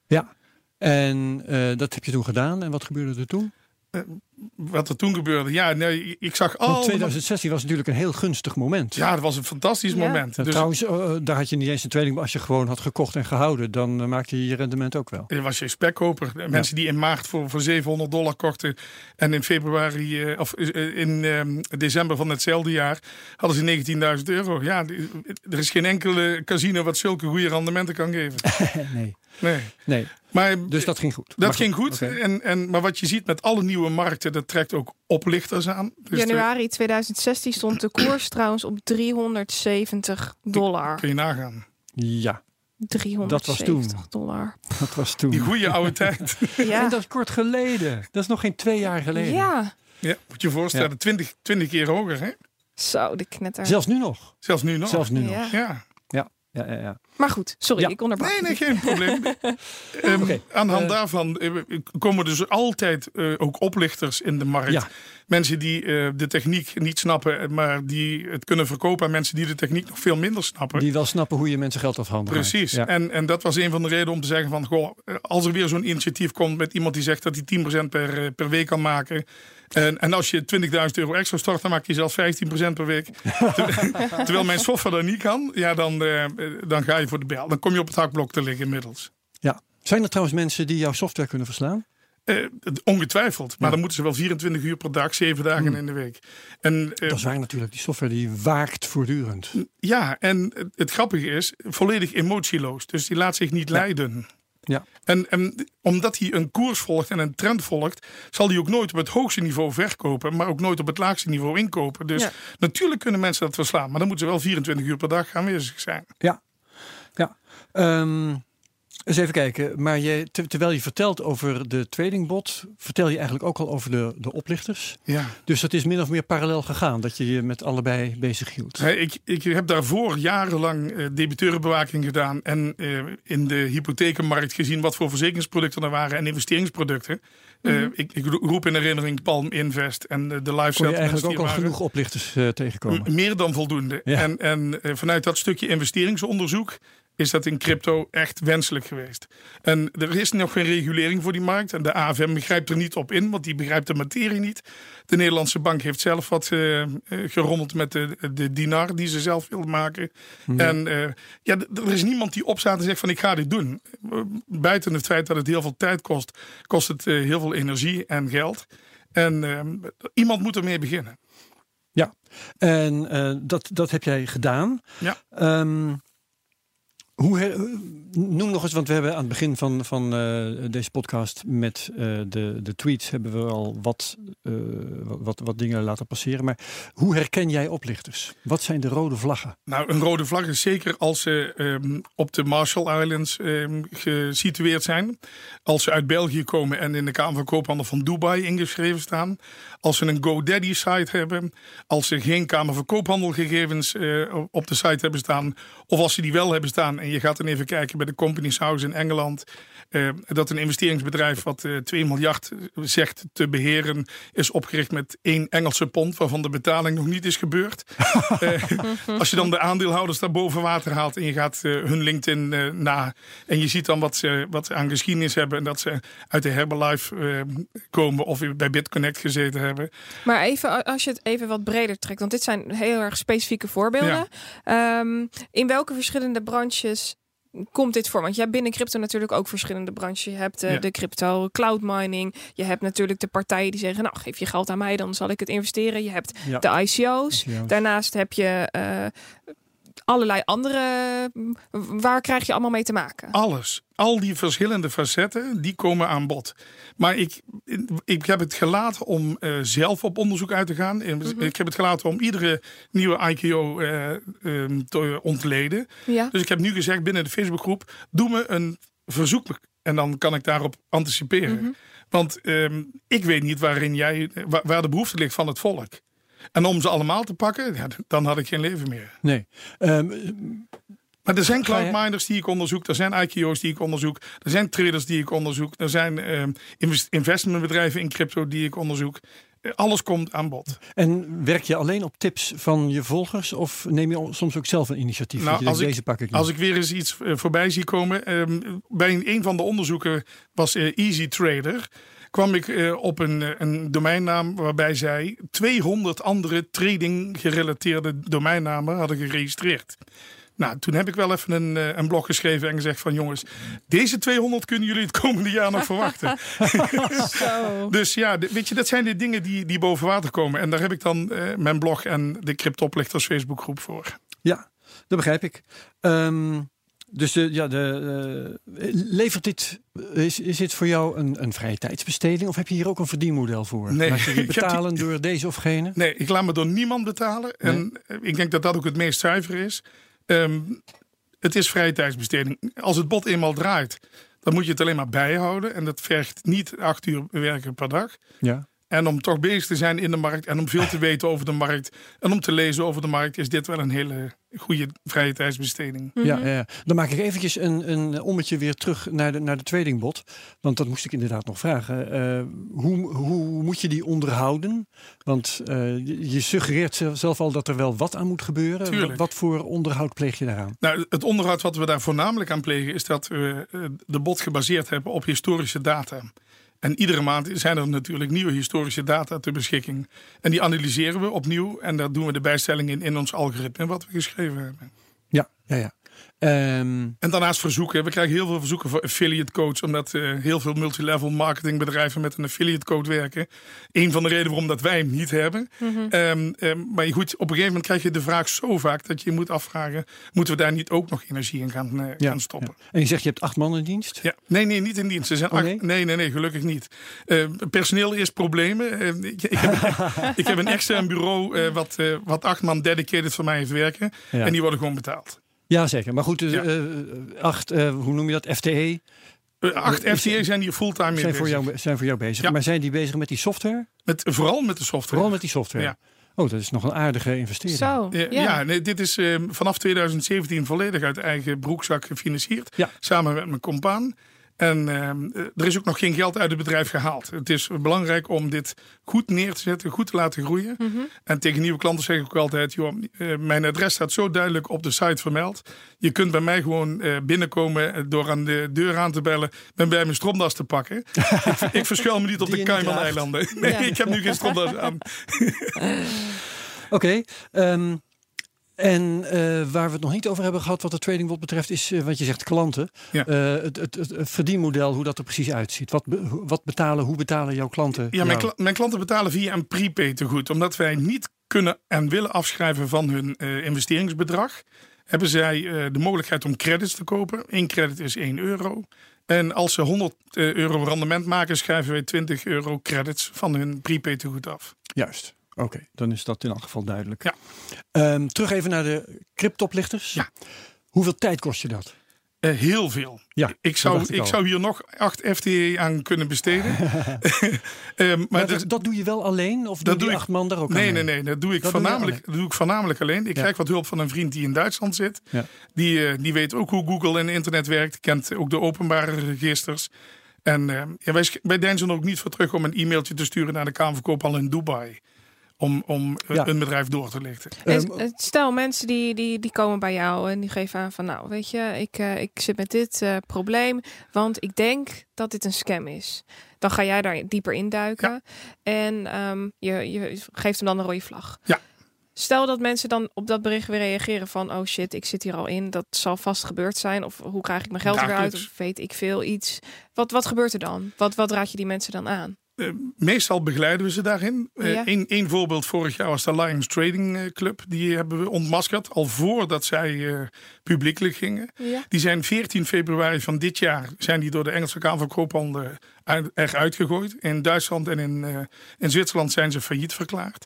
Ja. En eh, dat heb je toen gedaan. En wat gebeurde er toen? Wat er toen gebeurde, ja, nee, ik zag Want al. 2016 was natuurlijk een heel gunstig moment. Ja, dat was een fantastisch Ja. moment. Ja, Dus Trouwens, eh, daar had je niet eens een trading. Als je gewoon had gekocht en gehouden, dan eh, maakte je je rendement ook wel. er was je spekkoper. Mensen die in maart voor, voor 700 dollar kochten. En in februari, eh, of eh, in ehm, december van hetzelfde jaar, hadden ze 19.000 euro. Ja, er is geen enkele casino wat zulke goede rendementen kan geven. nee. Nee. nee. Maar Dus dat ging goed. dat Maar ging goed. En, en, maar wat je ziet met alle nieuwe markten, dat trekt ook oplichters aan. Dus Januari 2016 stond de koers trouwens op 370 dollar. kun je nagaan. Ja, 370 dollar. dat was toen. Die goede oude tijd. En Ja. dat is kort geleden. Dat is nog geen twee jaar geleden. ja. Ja, moet je je voorstellen, 20, 20 keer hoger. Hè? Zo, de knetter. Zelfs nu nog. Zelfs nu nog. Zelfs nu nog. Ja. Ja. Ja, ja, ja. Maar goed, sorry, Ja. ik onderbrak. Nee, nee, geen probleem. Ehm, Oké, aan de hand eh, daarvan eh, komen dus altijd eh, ook oplichters in de markt. Ja. Mensen die eh, de techniek niet snappen, maar die het kunnen verkopen aan mensen die de techniek nog veel minder snappen. Die wel snappen hoe je mensen geld afhandelt. Precies. Ja. En, en dat was een van de redenen om te zeggen van... Goh, als er weer zo'n initiatief komt met iemand die zegt dat hij 10% per, per week kan maken... En, en als je 20.000 euro extra stort, dan maak je zelfs 15% per week. Ter- Terwijl mijn software dat niet kan, ja, dan, eh, dan ga je voor de bel. Dan kom je op het hakblok te liggen inmiddels. ja. Zijn er trouwens mensen die jouw software kunnen verslaan? Eh, ongetwijfeld. Maar Ja. dan moeten ze wel 24 uur per dag, 7 dagen Hmm. in de week. En, eh, Dat is waar natuurlijk. Die software die waakt voortdurend. ja, en het, het grappige is, volledig emotieloos. Dus die laat zich niet leiden. Ja. En, en omdat hij een koers volgt en een trend volgt, zal hij ook nooit op het hoogste niveau verkopen, maar ook nooit op het laagste niveau inkopen. Dus Ja. natuurlijk kunnen mensen dat verslaan, maar dan moeten ze wel 24 uur per dag aanwezig zijn. Ja. ja. Ehm, Eens even kijken, maar terwijl je vertelt over de tradingbot, vertel je eigenlijk ook al over de, de oplichters. Ja. Dus dat is min of meer parallel gegaan, dat je je met allebei bezig hield. Ik, ik heb daarvoor jarenlang uh, debiteurenbewaking gedaan en uh, in de hypothekenmarkt gezien wat voor verzekeringsproducten er waren en investeringsproducten. Mm -hmm. uh, ik, ik, roep in herinnering Palm Invest en de live Kon je eigenlijk ook al genoeg oplichters tegenkomen? Meer dan voldoende. Ja. En, en vanuit dat stukje investeringsonderzoek is dat in crypto echt wenselijk geweest. En er is nog geen regulering voor die markt. En de AFM begrijpt er niet op in, want die begrijpt de materie niet. De Nederlandse bank heeft zelf wat uh, gerommeld met de, de dinar die ze zelf wilden maken. Ja. En uh, ja, er is niemand die opstaat en zegt van ik ga dit doen. Buiten het feit dat het heel veel tijd kost, kost het heel veel energie en geld. En iemand moet ermee beginnen. Ja, en dat, dat heb jij gedaan. Ja. Um, hoe noem nog eens, want we hebben aan het begin van, van uh, deze podcast met uh, de, de tweets hebben we al wat, uh, wat, wat dingen laten passeren. Maar hoe herken jij oplichters? Wat zijn de rode vlaggen? Nou, een rode vlag is zeker als ze um, op de Marshall Islands um, gesitueerd zijn. Als ze uit België komen en in de Kamer van Koophandel van Dubai ingeschreven staan. Als ze een GoDaddy site hebben. Als ze geen Kamer van Koophandelgegevens op de site hebben staan. Of als ze die wel hebben staan en je gaat dan even kijken bij de Companies House in Engeland. Uh, dat een investeringsbedrijf wat uh, 2 miljard zegt te beheren, is opgericht met één Engelse pond, waarvan de betaling nog niet is gebeurd. uh, als je dan de aandeelhouders daar boven water haalt en je gaat hun LinkedIn na en je ziet dan wat ze, wat ze aan geschiedenis hebben en dat ze uit de Herbalife komen of bij BitConnect gezeten hebben. Maar even als je het even wat breder trekt, want dit zijn heel erg specifieke voorbeelden. Ja. Um, in welke verschillende branches komt dit voor? Want jij hebt binnen crypto natuurlijk ook verschillende branches. Je hebt uh, ja. de crypto cloud mining. Je hebt natuurlijk de partijen die zeggen, nou geef je geld aan mij, dan zal ik het investeren. Je hebt ja. de ICO's. ICO's. Daarnaast heb je uh, allerlei andere. Waar krijg je allemaal mee te maken? Alles. Al die verschillende facetten, die komen aan bod. Maar ik, ik heb het gelaten om uh, zelf op onderzoek uit te gaan. Mm -hmm. Ik heb het gelaten om iedere nieuwe ICO uh, um, te ontleden. Ja. Dus ik heb nu gezegd binnen de Facebookgroep, doe me een verzoek. En dan kan ik daarop anticiperen. Mm -hmm. Want um, ik weet niet waarin jij, waar, waar de behoefte ligt van het volk. En om ze allemaal te pakken, ja, dan had ik geen leven meer. Nee. Um, maar er zijn cloud miners die ik onderzoek, er zijn ICO's die ik onderzoek, er zijn traders die ik onderzoek, er zijn uh, investmentbedrijven in crypto die ik onderzoek. Alles komt aan bod. En werk je alleen op tips van je volgers of neem je soms ook zelf een initiatief? Nou, als, denkt, ik, deze pak ik als ik weer eens iets voorbij zie komen. Um, bij een van de onderzoeken was uh, Easy Trader kwam ik uh, op een, een, domeinnaam waarbij zij 200 andere trading gerelateerde domeinnamen hadden geregistreerd. Nou, toen heb ik wel even een, uh, een blog geschreven en gezegd van jongens, deze 200 kunnen jullie het komende jaar nog verwachten. dus ja, weet je, dat zijn de dingen die, die boven water komen. En daar heb ik dan uh, mijn blog en de Cryptoplichters Facebookgroep voor. Ja, dat begrijp ik. Um, dus de, ja, de, uh, levert dit, is, is dit voor jou een, een vrije tijdsbesteding of heb je hier ook een verdienmodel voor? Nee, Laat je je betalen die, door deze of gene? Nee, ik laat me door niemand betalen. Nee. En ik denk dat dat ook het meest zuiver is. Um, het is vrije tijdsbesteding. Als het bot eenmaal draait, dan moet je het alleen maar bijhouden. En dat vergt niet acht uur werken per dag. Ja. En om toch bezig te zijn in de markt en om veel te weten over de markt en om te lezen over de markt, is dit wel een hele goede vrije tijdsbesteding. Mm -hmm. ja, ja, dan maak ik eventjes een, een ommetje weer terug naar de, naar de tradingbot. Want dat moest ik inderdaad nog vragen. Uh, hoe, hoe moet je die onderhouden? Want uh, je suggereert zelf al dat er wel wat aan moet gebeuren. Tuurlijk. Wat voor onderhoud pleeg je daaraan? Nou, het onderhoud wat we daar voornamelijk aan plegen is dat we de bot gebaseerd hebben op historische data. En iedere maand zijn er natuurlijk nieuwe historische data ter beschikking. En die analyseren we opnieuw. En daar doen we de bijstelling in in ons algoritme wat we geschreven hebben. Ja, ja, ja. Um... En daarnaast verzoeken. We krijgen heel veel verzoeken voor affiliate codes. Omdat uh, heel veel multilevel marketingbedrijven met een affiliate code werken. Een van de redenen waarom dat wij hem niet hebben. Mm -hmm. um, um, maar goed, op een gegeven moment krijg je de vraag zo vaak dat je moet afvragen. Moeten we daar niet ook nog energie in gaan, uh, ja, gaan stoppen? Ja. En je zegt je hebt acht man in dienst? Ja, nee, nee, niet in dienst. Er zijn oh, acht, nee? nee, nee, nee, gelukkig niet. Uh, personeel is problemen. ik, ik, heb, ik heb een extern bureau wat, wat acht man dedicated voor mij heeft werken. Ja. En die worden gewoon betaald. Ja, zeker. Maar goed, Ja. eh, acht, eh, hoe noem je dat? FTE Eh, acht FTE zijn hier fulltime mee zijn voor, bezig. jou, zijn voor jou bezig. Ja. Maar zijn die bezig met die software? Met, vooral met de software. Vooral met die software? Ja. Oh, dat is nog een aardige investering. Zo, Eh, ja. ja, nee, dit is eh, vanaf 2017 volledig uit eigen broekzak gefinancierd. Ja. Samen met mijn compaan. En eh, er is ook nog geen geld uit het bedrijf gehaald. Het is belangrijk om dit goed neer te zetten, goed te laten groeien. Mhm. En tegen nieuwe klanten zeg ik ook altijd: joh, eh, mijn adres staat zo duidelijk op de site vermeld. Je kunt bij mij gewoon eh, binnenkomen eh, door aan de deur aan te bellen. Ben bij mijn stromdas te pakken. ik, ik verschuil me niet op Die de Cayman-eilanden. Nee, Ja. ik heb nu geen stromdas aan. Oké. ehm, en eh, waar we het nog niet over hebben gehad wat de trading wat betreft, is eh, wat je zegt klanten. Ja. Eh, het, het, het verdienmodel, hoe dat er precies uitziet. Wat, be- wat betalen, hoe betalen jouw klanten? Ja, mijn, mijn klanten betalen via een prepay tegoed. Omdat wij niet kunnen en willen afschrijven van hun investeringsbedrag. Hebben zij de mogelijkheid om credits te kopen. Eén credit is 1 euro. En als ze 100 eh, euro rendement maken, schrijven wij 20 euro credits van hun prepay tegoed af. Juist. Oké, dan is dat in elk geval duidelijk. Ja. Ehm, terug even naar de cryptoplichters. Ja. Hoeveel tijd kost je dat? Eh, heel veel. Ja, Ik zou, ik ik al. zou hier nog 8 FTE aan kunnen besteden. Ehm, maar Maar dat- dat, doe je wel alleen? Of Dat doe ik- acht man daar ook Nee, nee, nee. Dat doe ik, Dat doe voornamelijk, dat doe ik voornamelijk alleen. Ik Ja. krijg wat hulp van een vriend die in Duitsland zit. Ja. Die, eh, die weet ook hoe Google en internet werkt. Kent ook de openbare registers. En eh, ja, wij, wij deinzen er ook niet voor terug om een e-mailtje te sturen naar de Kamerverkoophandel in Dubai. Om, om eh, Ja. een bedrijf door te lichten. En Ehm, stel, mensen die, die, die komen bij jou en die geven aan van... nou, weet je, ik, eh, ik zit met dit eh, probleem, want ik denk dat dit een scam is. Dan ga jij daar dieper induiken en ehm, je, je geeft hem dan een rode vlag. Ja. Stel dat mensen dan op dat bericht weer reageren van... oh shit, ik zit hier al in, dat zal vast gebeurd zijn. Of hoe krijg ik mijn geld weer uit? Dagelijks. Of weet ik veel, iets. Wat, wat gebeurt er dan? Wat, wat raad je die mensen dan aan? Eh, meestal begeleiden we ze daarin. Eén Ja. één voorbeeld vorig jaar was de Lions Trading eh, Club. Die hebben we ontmaskerd al voordat zij eh, publiekelijk gingen. Ja. Die zijn 14 februari van dit jaar zijn die door de Engelse Kamer van Koophandel uit- eruit gegooid. In Duitsland en in, eh, in Zwitserland zijn ze failliet verklaard.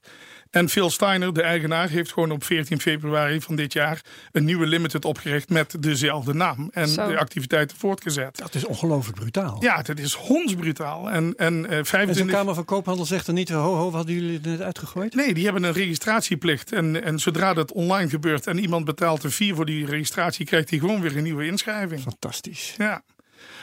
En Phil Steiner, de eigenaar, heeft gewoon op 14 februari van dit jaar een nieuwe limited opgericht met dezelfde naam. En Zo. de activiteiten voortgezet. Dat is ongelooflijk brutaal. Ja, dat is hondsbrutaal. En, en eh, En zo'n 25... Kamer van Koophandel zegt er niet, ho ho, wat hadden jullie net uitgegooid? Nee, die hebben een registratieplicht. En, en zodra dat online gebeurt en iemand betaalt een fee voor die registratie, krijgt hij gewoon weer een nieuwe inschrijving. Fantastisch. Ja.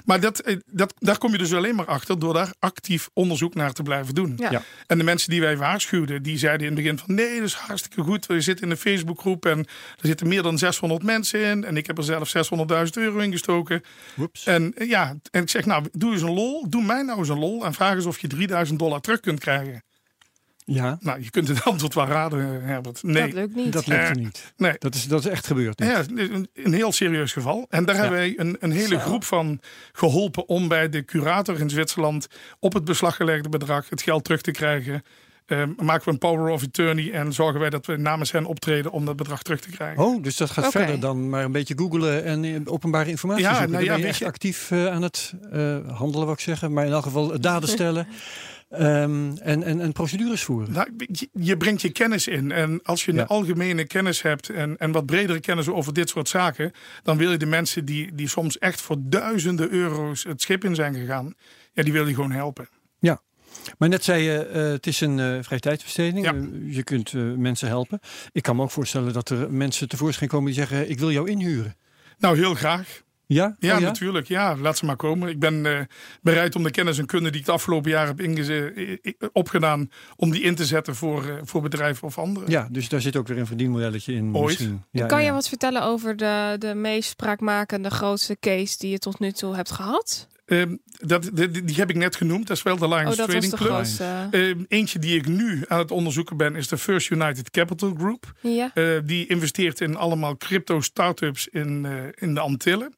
Maar dat, eh, dat, daar kom je dus alleen maar achter door daar actief onderzoek naar te blijven doen. Ja. Ja. En de mensen die wij waarschuwden, die zeiden in het begin van nee, dat is hartstikke goed. We zitten in een Facebookgroep en er zitten meer dan 600 mensen in. En ik heb er zelf 600.000 euro in gestoken. Whoops. En eh, ja, en ik zeg nou, doe eens een lol. Doe mij nou eens een lol en vraag eens of je 3000 dollar terug kunt krijgen. Ja, Nou, je kunt het antwoord wel raden, Herbert. Nee. Dat lukt niet. dat lukte Eh, niet. nee. Dat is, dat is echt gebeurd. niet. Ja, een, een heel serieus geval. En daar hebben wij een, een hele Zo. groep van geholpen om bij de curator in Zwitserland op het beslaggelegde bedrag het geld terug te krijgen. Ehm, maken we een power of attorney en zorgen wij dat we namens hen optreden om dat bedrag terug te krijgen. Oh, dus dat gaat verder dan maar een beetje googelen en eh, openbare informatie Ja, zoeken. nou Dan ja, ben je weet echt je- actief eh, aan het eh, handelen, wat ik zeggen. Maar in elk geval daden stellen ehm, en, en, en procedures voeren. Nou, je, brengt je kennis in. En als je een Ja. algemene kennis hebt en, en wat bredere kennis over dit soort zaken, dan wil je de mensen die, die soms echt voor duizenden euro's het schip in zijn gegaan, ja, die wil je gewoon helpen. Maar net zei je, eh, het is een eh vrije tijdsbesteding. Ja. Eh, je kunt mensen helpen. Ik kan me ook voorstellen dat er mensen tevoorschijn komen die zeggen, ik wil jou inhuren. Nou, heel graag. Ja? Ja, Oh, natuurlijk. Ja, laat ze maar komen. Ik ben eh, bereid om de kennis en kunde die ik het afgelopen jaar heb opgedaan, om die in te zetten voor, eh, voor bedrijven of anderen. Ja, dus daar zit ook weer een verdienmodelletje in. Ooit. Misschien. Ja, kan je ja. wat vertellen over de, de meest spraakmakende, grootste case die je tot nu toe hebt gehad? Ehm, dat, die, die heb ik net genoemd. Dat is wel de Lions Oh, Trading de Club. grootste. Ehm, eentje die ik nu aan het onderzoeken ben, is de First United Capital Group. Ja. Eh, die investeert in allemaal crypto startups in, eh, in de Antillen.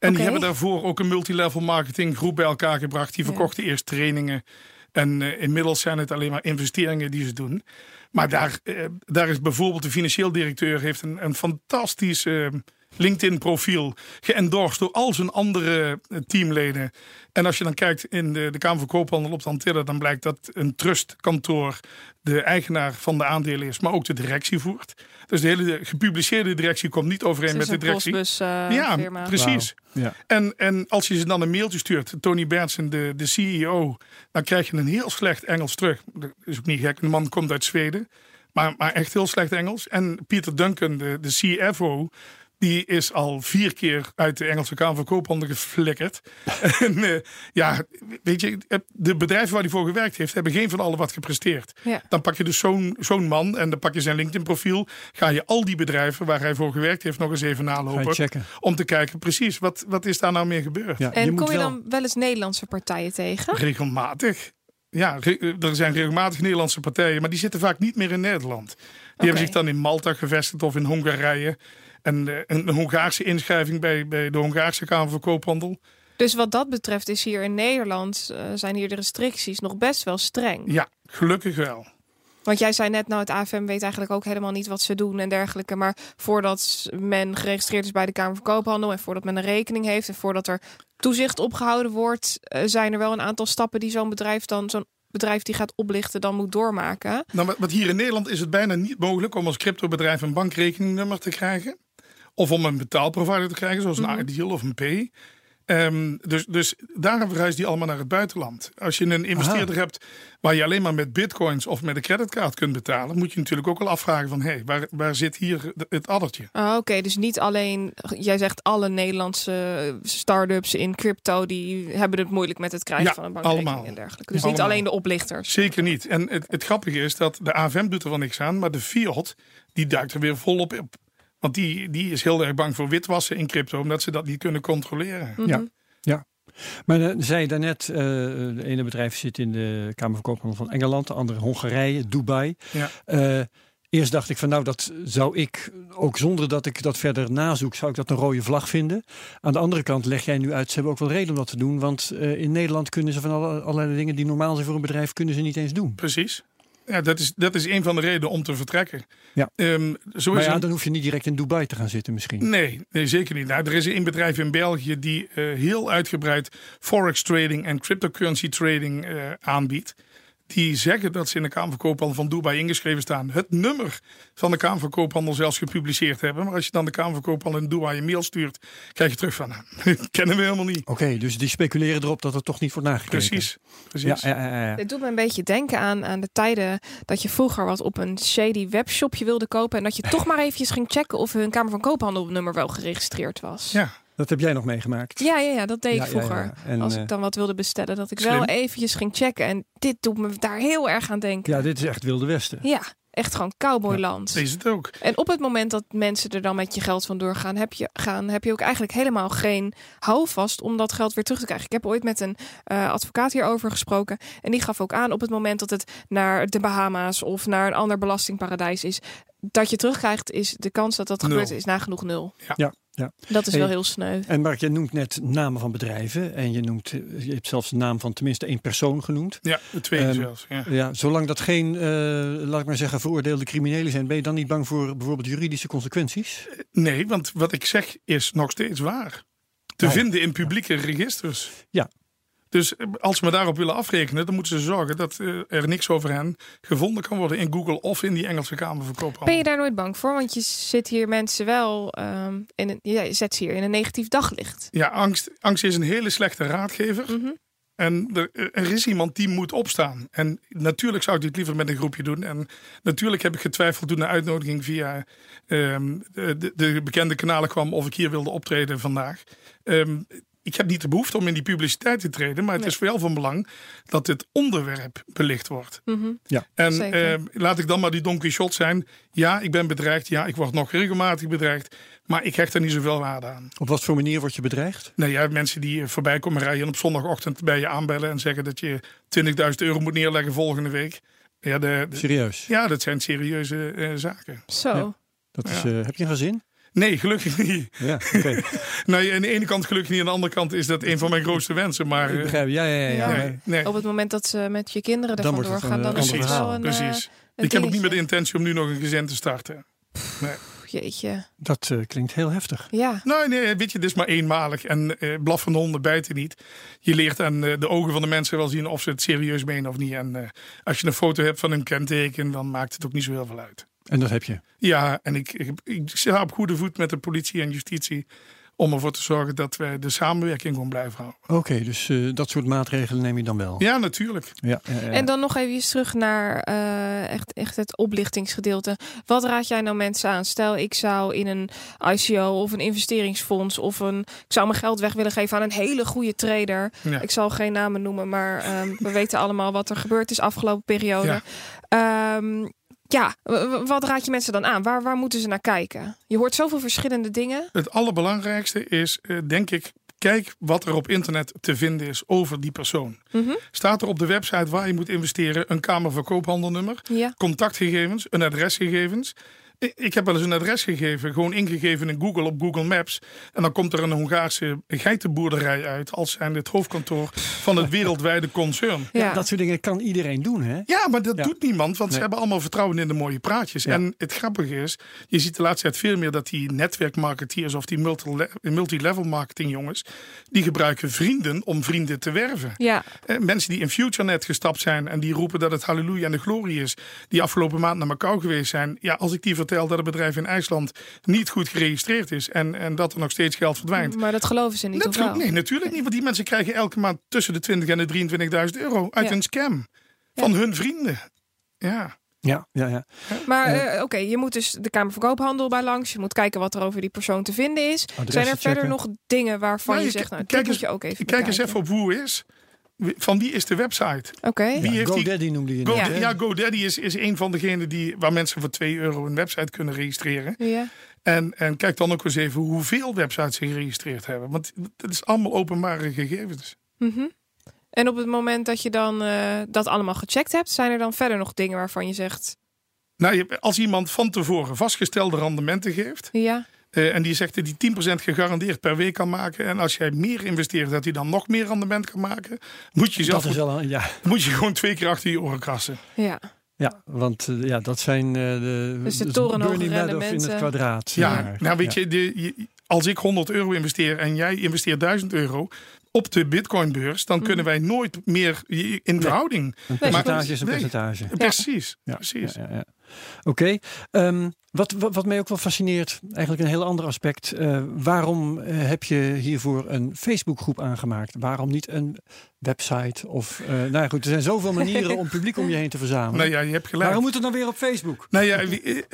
En die hebben daarvoor ook een multilevel marketing groep bij elkaar gebracht. Die Ja. verkochten eerst trainingen. En eh, inmiddels zijn het alleen maar investeringen die ze doen. Maar daar, eh, daar is bijvoorbeeld de financieel directeur heeft een, een fantastisch eh, LinkedIn-profiel geëndorst door al zijn andere eh, teamleden. En als je dan kijkt in de, de Kamer van Koophandel op de Antillen, dan blijkt dat een trustkantoor de eigenaar van de aandelen is, maar ook de directie voert. Dus de hele gepubliceerde directie komt niet overeen met de directie. Postbus, uh, ja, firma. precies. Wow. Ja. En, en als je ze dan een mailtje stuurt, Tony Berndsen, de, de CEO, dan krijg je een heel slecht Engels terug. Dat is ook niet gek, de man komt uit Zweden. Maar, maar echt heel slecht Engels. En Pieter Duncan, de, de CFO, die is al vier keer uit de Engelse Kamer van Koophandel geflikkerd. en uh, ja, weet je, de bedrijven waar hij voor gewerkt heeft, hebben geen van allen wat gepresteerd. Ja. Dan pak je dus zo'n zo'n man en dan pak je zijn LinkedIn-profiel. Ga je al die bedrijven waar hij voor gewerkt heeft nog eens even nalopen. checken. Om te kijken, precies, wat, wat is daar nou meer gebeurd? Ja, En je moet kom je wel- dan wel eens Nederlandse partijen tegen? Regelmatig. Ja, er zijn regelmatig Nederlandse partijen, maar die zitten vaak niet meer in Nederland. Die hebben zich dan in Malta gevestigd of in Hongarije. En eh, een, een Hongaarse inschrijving bij, bij de Hongaarse Kamer van Koophandel. Dus wat dat betreft is hier in Nederland eh, zijn hier de restricties nog best wel streng. Ja, gelukkig wel. Want jij zei net, nou het AFM weet eigenlijk ook helemaal niet wat ze doen en dergelijke. Maar voordat men geregistreerd is bij de Kamer van Koophandel en voordat men een rekening heeft en voordat er toezicht opgehouden wordt, eh, zijn er wel een aantal stappen die zo'n bedrijf dan, zo'n bedrijf die gaat oplichten, dan moet doormaken. Nou, wat hier in Nederland is het bijna niet mogelijk om als cryptobedrijf een bankrekeningnummer te krijgen. Of om een betaalprovider te krijgen, zoals een Ideal of een Pay. Ehm, dus, dus daarom verhuist die allemaal naar het buitenland. Als je een investeerder hebt waar je alleen maar met bitcoins of met een creditcard kunt betalen, moet je natuurlijk ook wel afvragen van hé, hey, waar, waar zit hier het addertje? Ah, Oké, dus niet alleen, jij zegt alle Nederlandse start-ups in crypto, die hebben het moeilijk met het krijgen Ja, van een bankrekening allemaal. en dergelijke. Dus niet alleen de oplichters. Zeker niet. En het, het grappige is dat de AFM doet er wel niks aan, maar de Fiat die duikt er weer volop op. Want die, die is heel erg bang voor witwassen in crypto, omdat ze dat niet kunnen controleren. Mhm. Ja. Ja. Maar uh, zei daarnet, uh, de ene bedrijf zit in de Kamer van Koophandel van Engeland, de andere Hongarije, Dubai. Ja. Uh, eerst dacht ik van nou, dat zou ik, ook zonder dat ik dat verder nazoek, zou ik dat een rode vlag vinden. Aan de andere kant leg jij nu uit, ze hebben ook wel reden om dat te doen. Want uh, in Nederland kunnen ze van alle, allerlei dingen die normaal zijn voor een bedrijf, kunnen ze niet eens doen. Precies. Ja, dat is, dat is een van de redenen om te vertrekken. Ja. Um, zo maar is ja, een... dan hoef je niet direct in Dubai te gaan zitten misschien. Nee, nee zeker niet. Nou, er is een bedrijf in België die uh, heel uitgebreid forex trading en cryptocurrency trading uh, aanbiedt. Die zeggen dat ze in de Kamer van Koophandel van Dubai ingeschreven staan. Het nummer van de Kamer van Koophandel zelfs gepubliceerd hebben. Maar als je dan de Kamer van Koophandel in Dubai een mail stuurt, krijg je terug van, nou, kennen we helemaal niet. Oké, okay, dus die speculeren erop dat het toch niet wordt nagekeken. Precies. precies. Ja, ja, ja, Dit doet me een beetje denken aan, aan de tijden dat je vroeger wat op een shady webshopje wilde kopen. En dat je toch maar eventjes ging checken of hun Kamer van Koophandel nummer wel geregistreerd was. Ja. Dat heb jij nog meegemaakt? Ja, ja, ja dat deed Ja, ik ja, vroeger. ja. En, Als eh, ik dan wat wilde bestellen, dat ik slim. wel eventjes ging checken. En dit doet me daar heel erg aan denken. Ja, dit is echt Wilde Westen. Ja, echt gewoon cowboyland. Is het ook. En op het moment dat mensen er dan met je geld vandoor gaan, heb je, gaan, heb je ook eigenlijk helemaal geen houvast om dat geld weer terug te krijgen. Ik heb ooit met een uh, advocaat hierover gesproken. En die gaf ook aan op het moment dat het naar de Bahama's of naar een ander belastingparadijs is, dat je terugkrijgt, is de kans dat dat Nul. gebeurt, is nagenoeg nul. Ja. Ja, ja. Dat is Hey, wel heel sneu. En Mark, je noemt net namen van bedrijven. En je, noemt, eh, je hebt zelfs de naam van tenminste één persoon genoemd. Ja, de tweede Ehm, zelfs. Ja. Ja, zolang dat geen, eh, laat ik maar zeggen, veroordeelde criminelen zijn, ben je dan niet bang voor bijvoorbeeld juridische consequenties? Nee, want wat ik zeg is nog steeds waar. Te Nou ja. vinden in publieke registers. Ja. Dus eh, als ze me daarop willen afrekenen, dan moeten ze zorgen dat eh, er niks over hen gevonden kan worden in Google of in die Engelse Kamer van Koophandel. Ben je daar nooit bang voor? Want je zit hier mensen wel ehm, in een, ja, je zet ze hier in een negatief daglicht. Ja, angst, angst is een hele slechte raadgever. Mhm. En er, er is iemand die moet opstaan. En natuurlijk zou ik dit liever met een groepje doen. En natuurlijk heb ik getwijfeld toen de uitnodiging via ehm, de, de- de bekende kanalen kwam of ik hier wilde optreden vandaag. Ehm, ik heb niet de behoefte om in die publiciteit te treden, maar het Nee. is wel van belang dat dit onderwerp belicht wordt. Mhm. En Zeker. ehm, laat ik dan maar die Don Quixote zijn. Ja, ik ben bedreigd. Ja, ik word nog regelmatig bedreigd. Maar ik hecht er niet zoveel waarde aan. Op wat voor manier word je bedreigd? Nee, ja, mensen die eh, voorbij komen rijden en op zondagochtend bij je aanbellen en zeggen dat je 20.000 euro moet neerleggen volgende week. Ja, de, de- Serieus? ja dat zijn serieuze eh, zaken. Zo. Ja. Dat is, Ja. eh, heb je een gezin? Nee, gelukkig niet. Ja, oké. Nou, aan de ene kant gelukkig niet, aan de andere kant is dat een van mijn grootste wensen. Maar ik eh, begrijp. Ja, ja, ja. ja. Nee, nee, Op het moment dat ze met je kinderen Dan ervan wordt het doorgaan, een, dan eh, is ander het verhaal. wel een, eh, precies. een Ik heb ook niet meer de intentie om nu nog een gezin te starten. Nee. jeetje. Dat eh, klinkt heel heftig. Ja. Nou, nee, weet je, dit is maar eenmalig. En eh blaf van de honden bijten niet. Je leert aan eh, de ogen van de mensen wel zien of ze het serieus menen of niet. En eh, als je een foto hebt van een kenteken, dan maakt het ook niet zo heel veel uit. En dat heb je. Ja, en ik, ik, ik sta op goede voet met de politie en justitie. Om ervoor te zorgen dat wij de samenwerking gewoon blijven houden. Oké, dus eh, dat soort maatregelen neem je dan wel. Ja, natuurlijk. Ja. En dan nog even terug naar eh, echt, echt het oplichtingsgedeelte. Wat raad jij nou mensen aan? Stel, ik zou in een ICO of een investeringsfonds of een. Ik zou mijn geld weg willen geven aan een hele goede trader. Ja. Ik zal geen namen noemen, maar ehm, we weten allemaal wat er gebeurd is afgelopen periode. Ja. Ehm, ja, wat raad je mensen dan aan? Waar, waar moeten ze naar kijken? Je hoort zoveel verschillende dingen. Het allerbelangrijkste is, eh, denk ik, kijk wat er op internet te vinden is over die persoon. Mhm. Staat er op de website waar je moet investeren een kamerverkoophandelnummer, Ja. contactgegevens, een adresgegevens. Ik heb wel eens een adres gegeven, gewoon ingegeven in Google op Google Maps. En dan komt er een Hongaarse geitenboerderij uit als zijn het hoofdkantoor van het wereldwijde concern. Ja. Ja, dat soort dingen kan iedereen doen, hè? Ja, maar dat Ja. doet niemand, want ze hebben allemaal vertrouwen in de mooie praatjes. Ja. En het grappige is, je ziet de laatste tijd veel meer dat die netwerkmarketeers of die multi- multilevel marketing jongens, die gebruiken vrienden om vrienden te werven. Ja. Eh, Mensen die in FutureNet gestapt zijn en die roepen dat het halleluja en de glorie is, die afgelopen maand naar Macau geweest zijn. Ja, als ik die dat het bedrijf in IJsland niet goed geregistreerd is en, en dat er nog steeds geld verdwijnt. Maar dat geloven ze niet, wel? nee, natuurlijk niet, want die mensen krijgen elke maand tussen de 20 en de 23.000 euro uit Ja. een scam van hun vrienden. Ja. Ja, ja, ja. Maar eh, oké, je moet dus de Kamer van Koophandel bij langs. Je moet kijken wat er over die persoon te vinden is. Adressen Zijn er verder checken. nog dingen waarvan Nou, je je zegt, nou, dit kijk moet eens- je ook even Kijk eens even op hoe is. Van wie is de website? Oké, Wie Ja, heeft die- GoDaddy noemde je Go, net, ja. GoDaddy is, is een van degenen die, waar mensen voor 2 euro een website kunnen registreren. ja. En, en kijk dan ook eens even hoeveel websites ze geregistreerd hebben. Want het is allemaal openbare gegevens. Mhm. En op het moment dat je dan eh, dat allemaal gecheckt hebt, zijn er dan verder nog dingen waarvan je zegt, Nou, als iemand van tevoren vastgestelde rendementen geeft. ja, eh, en die zegt dat hij 10% gegarandeerd per week kan maken. En als jij meer investeert, dat hij dan nog meer rendement kan maken. Moet je, zelf, Dat is wel een, ja, moet je gewoon twee keer achter je oren krassen. ja. ja, want eh, ja, dat zijn eh, de, Dus de torenhoge Madoff in het rendementen. kwadraat. Ja, maar. nou weet Ja. je, de, je- als ik 100 euro investeer en jij investeert 1000 euro op de bitcoinbeurs, dan kunnen wij nooit meer in verhouding. Een percentage is een nee. percentage. Precies, Ja, precies. Ja, ja, ja. Oké. Wat, wat, wat mij ook wel fascineert, eigenlijk een heel ander aspect. eh, waarom eh, heb je hiervoor een Facebookgroep aangemaakt? Waarom niet een website? Of, eh, nou ja, goed, er zijn zoveel manieren om publiek om je heen te verzamelen. Nou ja, je hebt gelijk. Waarom moet het dan weer op Facebook? Nou ja, wie-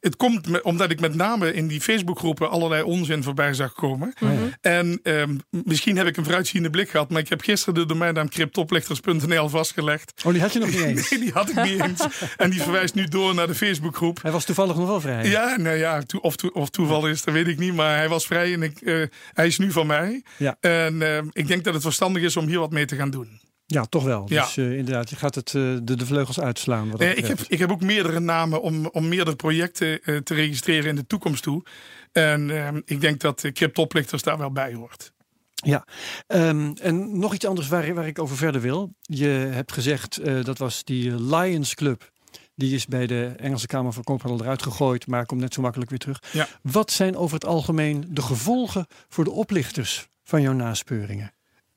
het komt me- omdat ik met name in die Facebookgroepen allerlei onzin voorbij zag komen. Ja. En ehm, misschien heb ik een vooruitziende blik gehad, maar ik heb gisteren de domeinnaam cryptoplichters.nl vastgelegd. Oh, die had je nog niet eens. Nee, die had ik niet eens. En die verwijst nu door naar de Facebookgroep. Hij was toevallig nog wel vrij. Ja, nou ja, of, of toeval is, dat weet ik niet. Maar hij was vrij en ik, eh, hij is nu van mij. Ja. En ehm, ik denk dat het verstandig is om hier wat mee te gaan doen. Ja, toch wel. Ja. Dus eh, inderdaad, je gaat het, eh, de, de vleugels uitslaan. Wat Eh, ik, heb, ik heb ook meerdere namen om, om meerdere projecten eh, te registreren in de toekomst toe. En ehm, ik denk dat de cryptoplichters daar wel bij hoort. Ja, Ehm, en nog iets anders waar, waar ik over verder wil. Je hebt gezegd, eh, dat was die Lions Club. Die is bij de Engelse Kamer van Koophandel eruit gegooid, maar komt net zo makkelijk weer terug. Ja. Wat zijn over het algemeen de gevolgen voor de oplichters van jouw naspeuringen?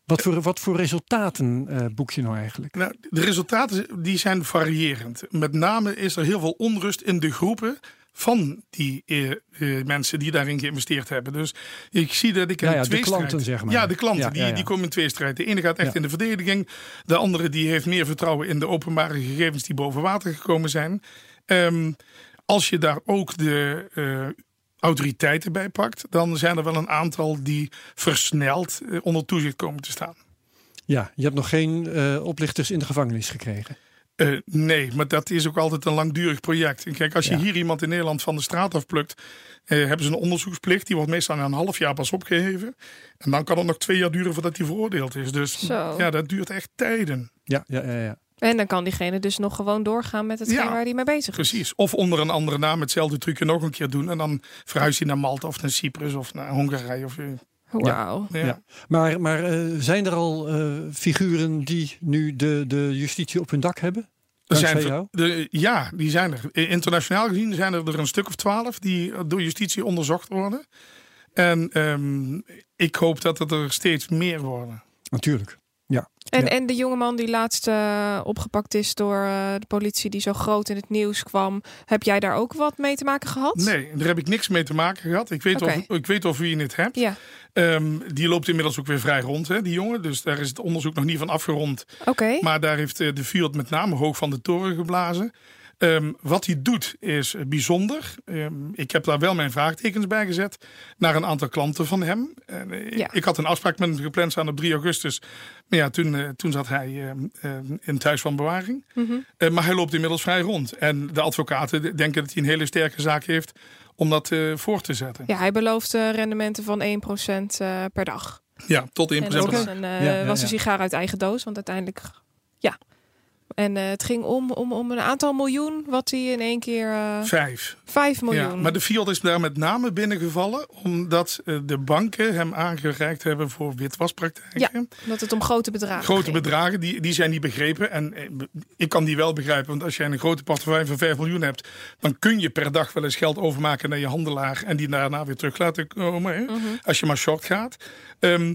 Wat voor, wat voor resultaten eh, boek je nou eigenlijk? Nou, de resultaten die zijn variërend. Met name is er heel veel onrust in de groepen van die eh, eh, mensen die daarin geïnvesteerd hebben. Dus ik zie dat ik Ja, een ja, de tweestrijd... klanten, zeg maar. Ja, de klanten, Ja, die, ja, ja. die komen in tweestrijd. De ene gaat echt Ja. in de verdediging. De andere die heeft meer vertrouwen in de openbare gegevens die boven water gekomen zijn. Ehm, als je daar ook de eh, autoriteiten bij pakt, dan zijn er wel een aantal die versneld onder toezicht komen te staan. Ja, je hebt nog geen oplichters in de gevangenis gekregen. Eh, nee, maar dat is ook altijd een langdurig project. En kijk, als je Ja. hier iemand in Nederland van de straat afplukt, eh, hebben ze een onderzoeksplicht. Die wordt meestal na een half jaar pas opgeheven. En dan kan het nog twee jaar duren voordat hij veroordeeld is. Dus Zo. ja, dat duurt echt tijden. Ja, ja, ja. ja. En dan kan diegene dus nog gewoon doorgaan met hetgeen Ja. waar hij mee bezig is. Precies. Of onder een andere naam hetzelfde trucje nog een keer doen. En dan verhuist hij naar Malta of naar Cyprus of naar Hongarije. Of, eh, Wauw. ja. Ja. Maar, maar eh, zijn er al eh, figuren die nu de, de justitie op hun dak hebben? Er zijn, de, ja, die zijn er. Internationaal gezien zijn er, er een stuk of twaalf die door justitie onderzocht worden. En ehm, ik hoop dat het er steeds meer worden. Natuurlijk. En, Ja. en de jongeman die laatst eh, opgepakt is door eh, de politie, die zo groot in het nieuws kwam. Heb jij daar ook wat mee te maken gehad? Nee, daar heb ik niks mee te maken gehad. Ik weet, of, ik weet of wie je het hebt. Ja, Ehm, die loopt inmiddels ook weer vrij rond, hè, die jongen. Dus daar is het onderzoek nog niet van afgerond. oké. Maar daar heeft eh, de Fiat met name hoog van de toren geblazen. Ehm, wat hij doet is bijzonder. Ehm, ik heb daar wel mijn vraagtekens bij gezet naar een aantal klanten van hem. En, eh, Ja. Ik had een afspraak met hem gepland staan op 3 augustus. Maar ja, toen, eh, toen zat hij ehm, ehm, in thuis van bewaring. Mhm. Eh, maar hij loopt inmiddels vrij rond. En de advocaten denken dat hij een hele sterke zaak heeft om dat eh, voor te zetten. Ja, hij belooft eh, rendementen van 1% eh per dag. Ja, tot 1% En dat per was dag. een, eh, Ja, ja, was een sigaar uit eigen doos, want uiteindelijk, ja. En eh, het ging om, om, om een aantal miljoen, wat hij in één keer... eh Vijf. 5 miljoen. Ja, maar de Fiat is daar met name binnengevallen omdat eh, de banken hem aangereikt hebben voor witwaspraktijken. Dat het om grote bedragen Grote ging. bedragen, die, die zijn niet begrepen. En ik kan die wel begrijpen, want als jij een grote portefeuille van 5 miljoen hebt, dan kun je per dag wel eens geld overmaken naar je handelaar en die daarna weer terug laten komen. Hè? Mhm. Als je maar short gaat. Ehm,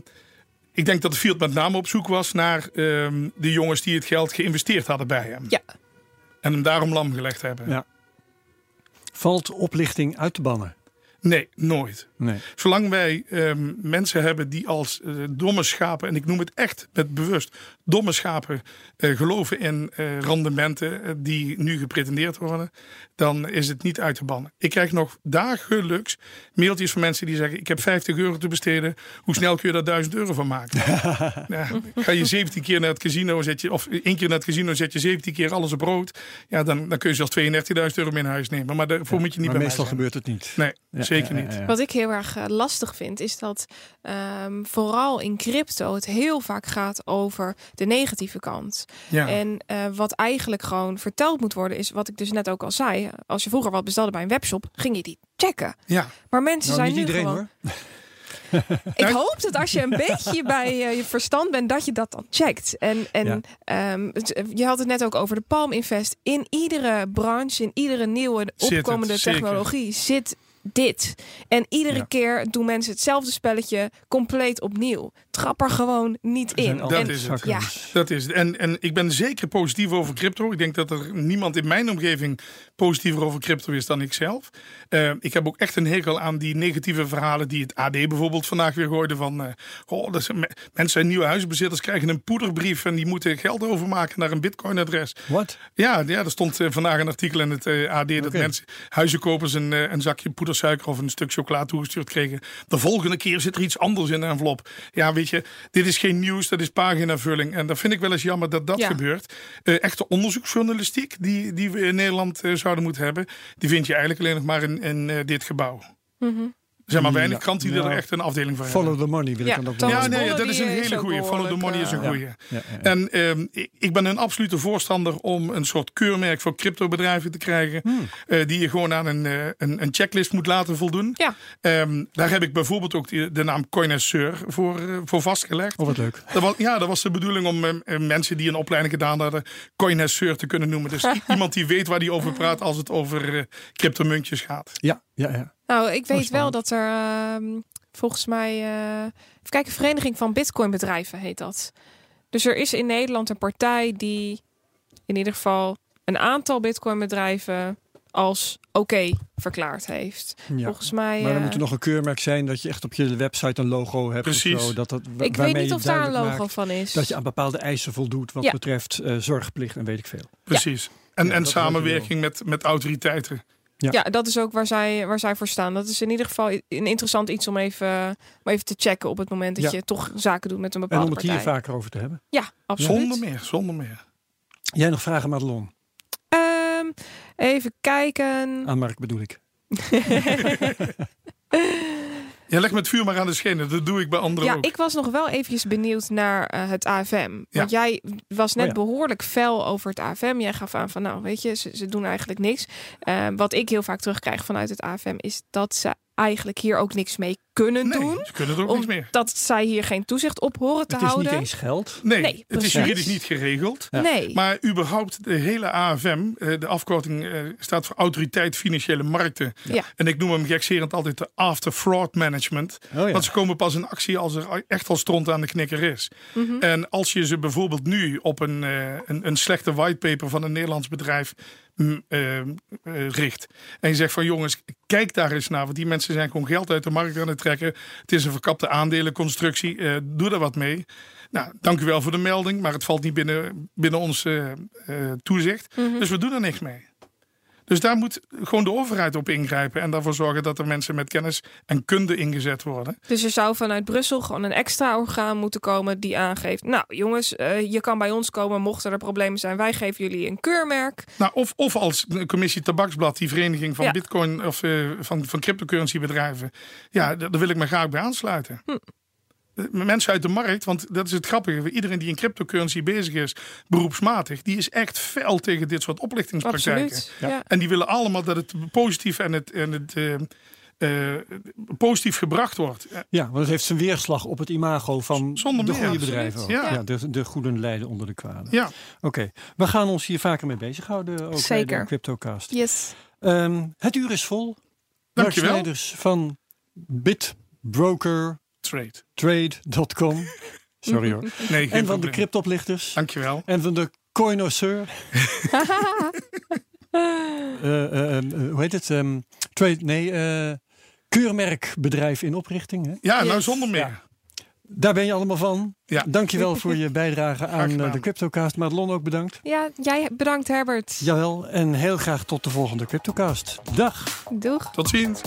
ik denk dat de Fiat met name op zoek was naar ehm, de jongens die het geld geïnvesteerd hadden bij hem. Ja. En hem daarom lam gelegd hebben. Ja. Valt oplichting uit te bannen? Nee, nooit. Nee. Zolang wij ehm, mensen hebben die als eh, domme schapen, en ik noem het echt met bewust, domme schapen eh, geloven in eh, rendementen die nu gepretendeerd worden, dan is het niet uit te bannen. Ik krijg nog dagelijks mailtjes van mensen die zeggen: Ik heb 50 euro te besteden. Hoe snel kun je daar 1000 euro van maken? ja, ga je 17 keer naar het casino, zet je, of één keer naar het casino, zet je 17 keer alles op rood. Ja, dan, dan kun je zelfs 32.000 euro mee naar huis nemen. Maar daarvoor moet je niet maar bij meestal gebeurt het niet. Nee, Ja, zeker niet. Wat ik heel erg eh, lastig vind, is dat ehm, vooral in crypto het heel vaak gaat over de negatieve kant. Ja. En eh, wat eigenlijk gewoon verteld moet worden, is wat ik dus net ook al zei. Als je vroeger wat bestelde bij een webshop, ging je die checken. ja. Maar mensen Nou, zijn niet nu iedereen gewoon. hoor. Ik hoop dat als je een beetje bij eh, je verstand bent, dat je dat dan checkt. En, en Ja. ehm, je had het net ook over de Palm Invest. In iedere branche, in iedere nieuwe Zit het, opkomende technologie zit dit. En iedere Ja. keer doen mensen hetzelfde spelletje compleet opnieuw. Trap er gewoon niet in. Dat is het. zakkers. Dat is het. En, en ik ben zeker positief over crypto. Ik denk dat er niemand in mijn omgeving positiever over crypto is dan ik zelf. Eh, ik heb ook echt een hekel aan die negatieve verhalen die het AD bijvoorbeeld vandaag weer gooide. Van, eh, goh, dat zijn me- mensen, nieuwe huisbezitters krijgen een poederbrief en die moeten geld overmaken naar een bitcoin-adres. Wat? Ja, ja, er stond eh, vandaag een artikel in het AD dat mensen, huizenkopers een, een zakje poedersuiker of een stuk chocola toegestuurd kregen. De volgende keer zit er iets anders in de envelop. Ja, weet je, dit is geen nieuws, dat is paginavulling. En dat vind ik wel eens jammer dat dat Ja. gebeurt. Eh, echte onderzoeksjournalistiek die, die we in Nederland eh, zouden moeten hebben, die vind je eigenlijk alleen nog maar in, in eh, dit gebouw. Er zijn maar weinig kranten die er echt een afdeling van Follow hebben. the money wil Ja, ik dan ook Thomas Ja, wel nee, dat is een hele ook goeie. Follow the behoorlijk, money is een eh, goeie. Ja, ja, ja. En ehm, ik- ben een absolute voorstander om een soort keurmerk voor cryptobedrijven te krijgen. Hmm. eh, die je gewoon aan een, eh, een, een checklist moet laten voldoen. Ja. Ehm, daar heb ik bijvoorbeeld ook die- de naam Coinesseur voor, eh, voor vastgelegd. Oh, wat leuk. Dat was, ja, dat was de bedoeling om eh, eh, mensen die een opleiding gedaan hadden, Coinesseur te kunnen noemen. Dus iemand die weet waar die over praat als het over eh, cryptomuntjes gaat. Ja, ja, ja. Nou, ik weet wel dat er ehm, volgens mij. eh even kijken, Vereniging van Bitcoinbedrijven heet dat. Dus er is in Nederland een partij die in ieder geval een aantal Bitcoinbedrijven als oké verklaard heeft. ja. Volgens mij. Maar dan eh, moet er nog een keurmerk zijn dat je echt op je website een logo hebt. Precies. Of zo, dat dat, wa- ik weet niet of daar een logo van is. Dat je aan bepaalde eisen voldoet wat Ja. betreft eh, zorgplicht en weet ik veel. Precies. En, Ja, en samenwerking met, met autoriteiten. Ja. Ja, dat is ook waar zij, waar zij voor staan. Dat is in ieder geval een interessant iets om even, om even te checken op het moment dat Ja. je toch zaken doet met een En bepaalde om het hier partij. vaker over te hebben. Ja, absoluut. Zonder meer, zonder meer. Jij nog vragen, Madelon? Ehm, even kijken. Aan Mark bedoel ik. Ja, leg me het vuur maar aan de schenen. Dat doe ik bij anderen Ja, ook. ik was nog wel eventjes benieuwd naar eh, het AFM. Want jij was net Oh ja. behoorlijk fel over het AFM. Jij gaf aan van, nou weet je, ze, ze doen eigenlijk niks. Eh, wat ik heel vaak terugkrijg vanuit het AFM is dat ze eigenlijk hier ook niks mee kunnen Nee, doen. ze kunnen er ook niks meer. Omdat zij hier geen toezicht op horen te Het is niet houden. eens geld. Nee, Nee, het is juridisch niet geregeld. Ja. Nee. Maar überhaupt de hele AFM, eh, de afkorting eh, staat voor Autoriteit Financiële Markten. Ja. En ik noem hem gekserend altijd de After Fraud Management. Oh ja. Want ze komen pas in actie als er echt al stront aan de knikker is. Mhm. En als je ze bijvoorbeeld nu op een, eh, een, een slechte whitepaper van een Nederlands bedrijf mm, richt. En je zegt van jongens, kijk daar eens naar. Want die mensen zijn gewoon geld uit de markt aan het trekken. Het is een verkapte aandelenconstructie. eh, doe daar wat mee. Nou, dank u wel voor de melding. Maar het valt niet binnen, binnen ons eh, toezicht. Mhm. Dus we doen er niks mee. Dus daar moet gewoon de overheid op ingrijpen. En daarvoor zorgen dat er mensen met kennis en kunde ingezet worden. Dus er zou vanuit Brussel gewoon een extra orgaan moeten komen die aangeeft. Nou jongens, eh, je kan bij ons komen mochten er problemen zijn. Wij geven jullie een keurmerk. Nou, of, of als commissie Tabaksblad, die vereniging van Ja. bitcoin of eh, van, van cryptocurrency bedrijven. Ja, daar daar wil ik me graag bij aansluiten. Hm. Eh, Mensen uit de markt, want dat is het grappige. Iedereen die in cryptocurrency bezig is, beroepsmatig, die is echt fel tegen dit soort oplichtingspraktijken. Absoluut. Ja. En die willen allemaal dat het positief en het, en het eh, eh, positief gebracht wordt. Ja, want het heeft zijn weerslag op het imago van Zonder de meer, goede bedrijven. Ja. Ja. de, de goeden lijden onder de kwaden. Ja, Oké, we gaan ons hier vaker mee bezighouden. Ook bij Zeker. de CryptoCast. Yes. Ehm, het uur is vol. Dankjewel. Snijders van bitbrokertrade.com. Sorry hoor. nee, En van de cryptoplichters. Dankjewel. En van de coinosseur. Eh, eh, eh, hoe heet het? Ehm, trade, nee, eh, keurmerkbedrijf in oprichting. Hè? Ja, nou zonder meer. Ja. Daar ben je allemaal van. Ja. Dankjewel voor je bijdrage aan de CryptoCast. Madelon ook bedankt. Ja, jij bedankt Herbert. Jawel, en heel graag tot de volgende CryptoCast. Dag! Doeg. Tot ziens.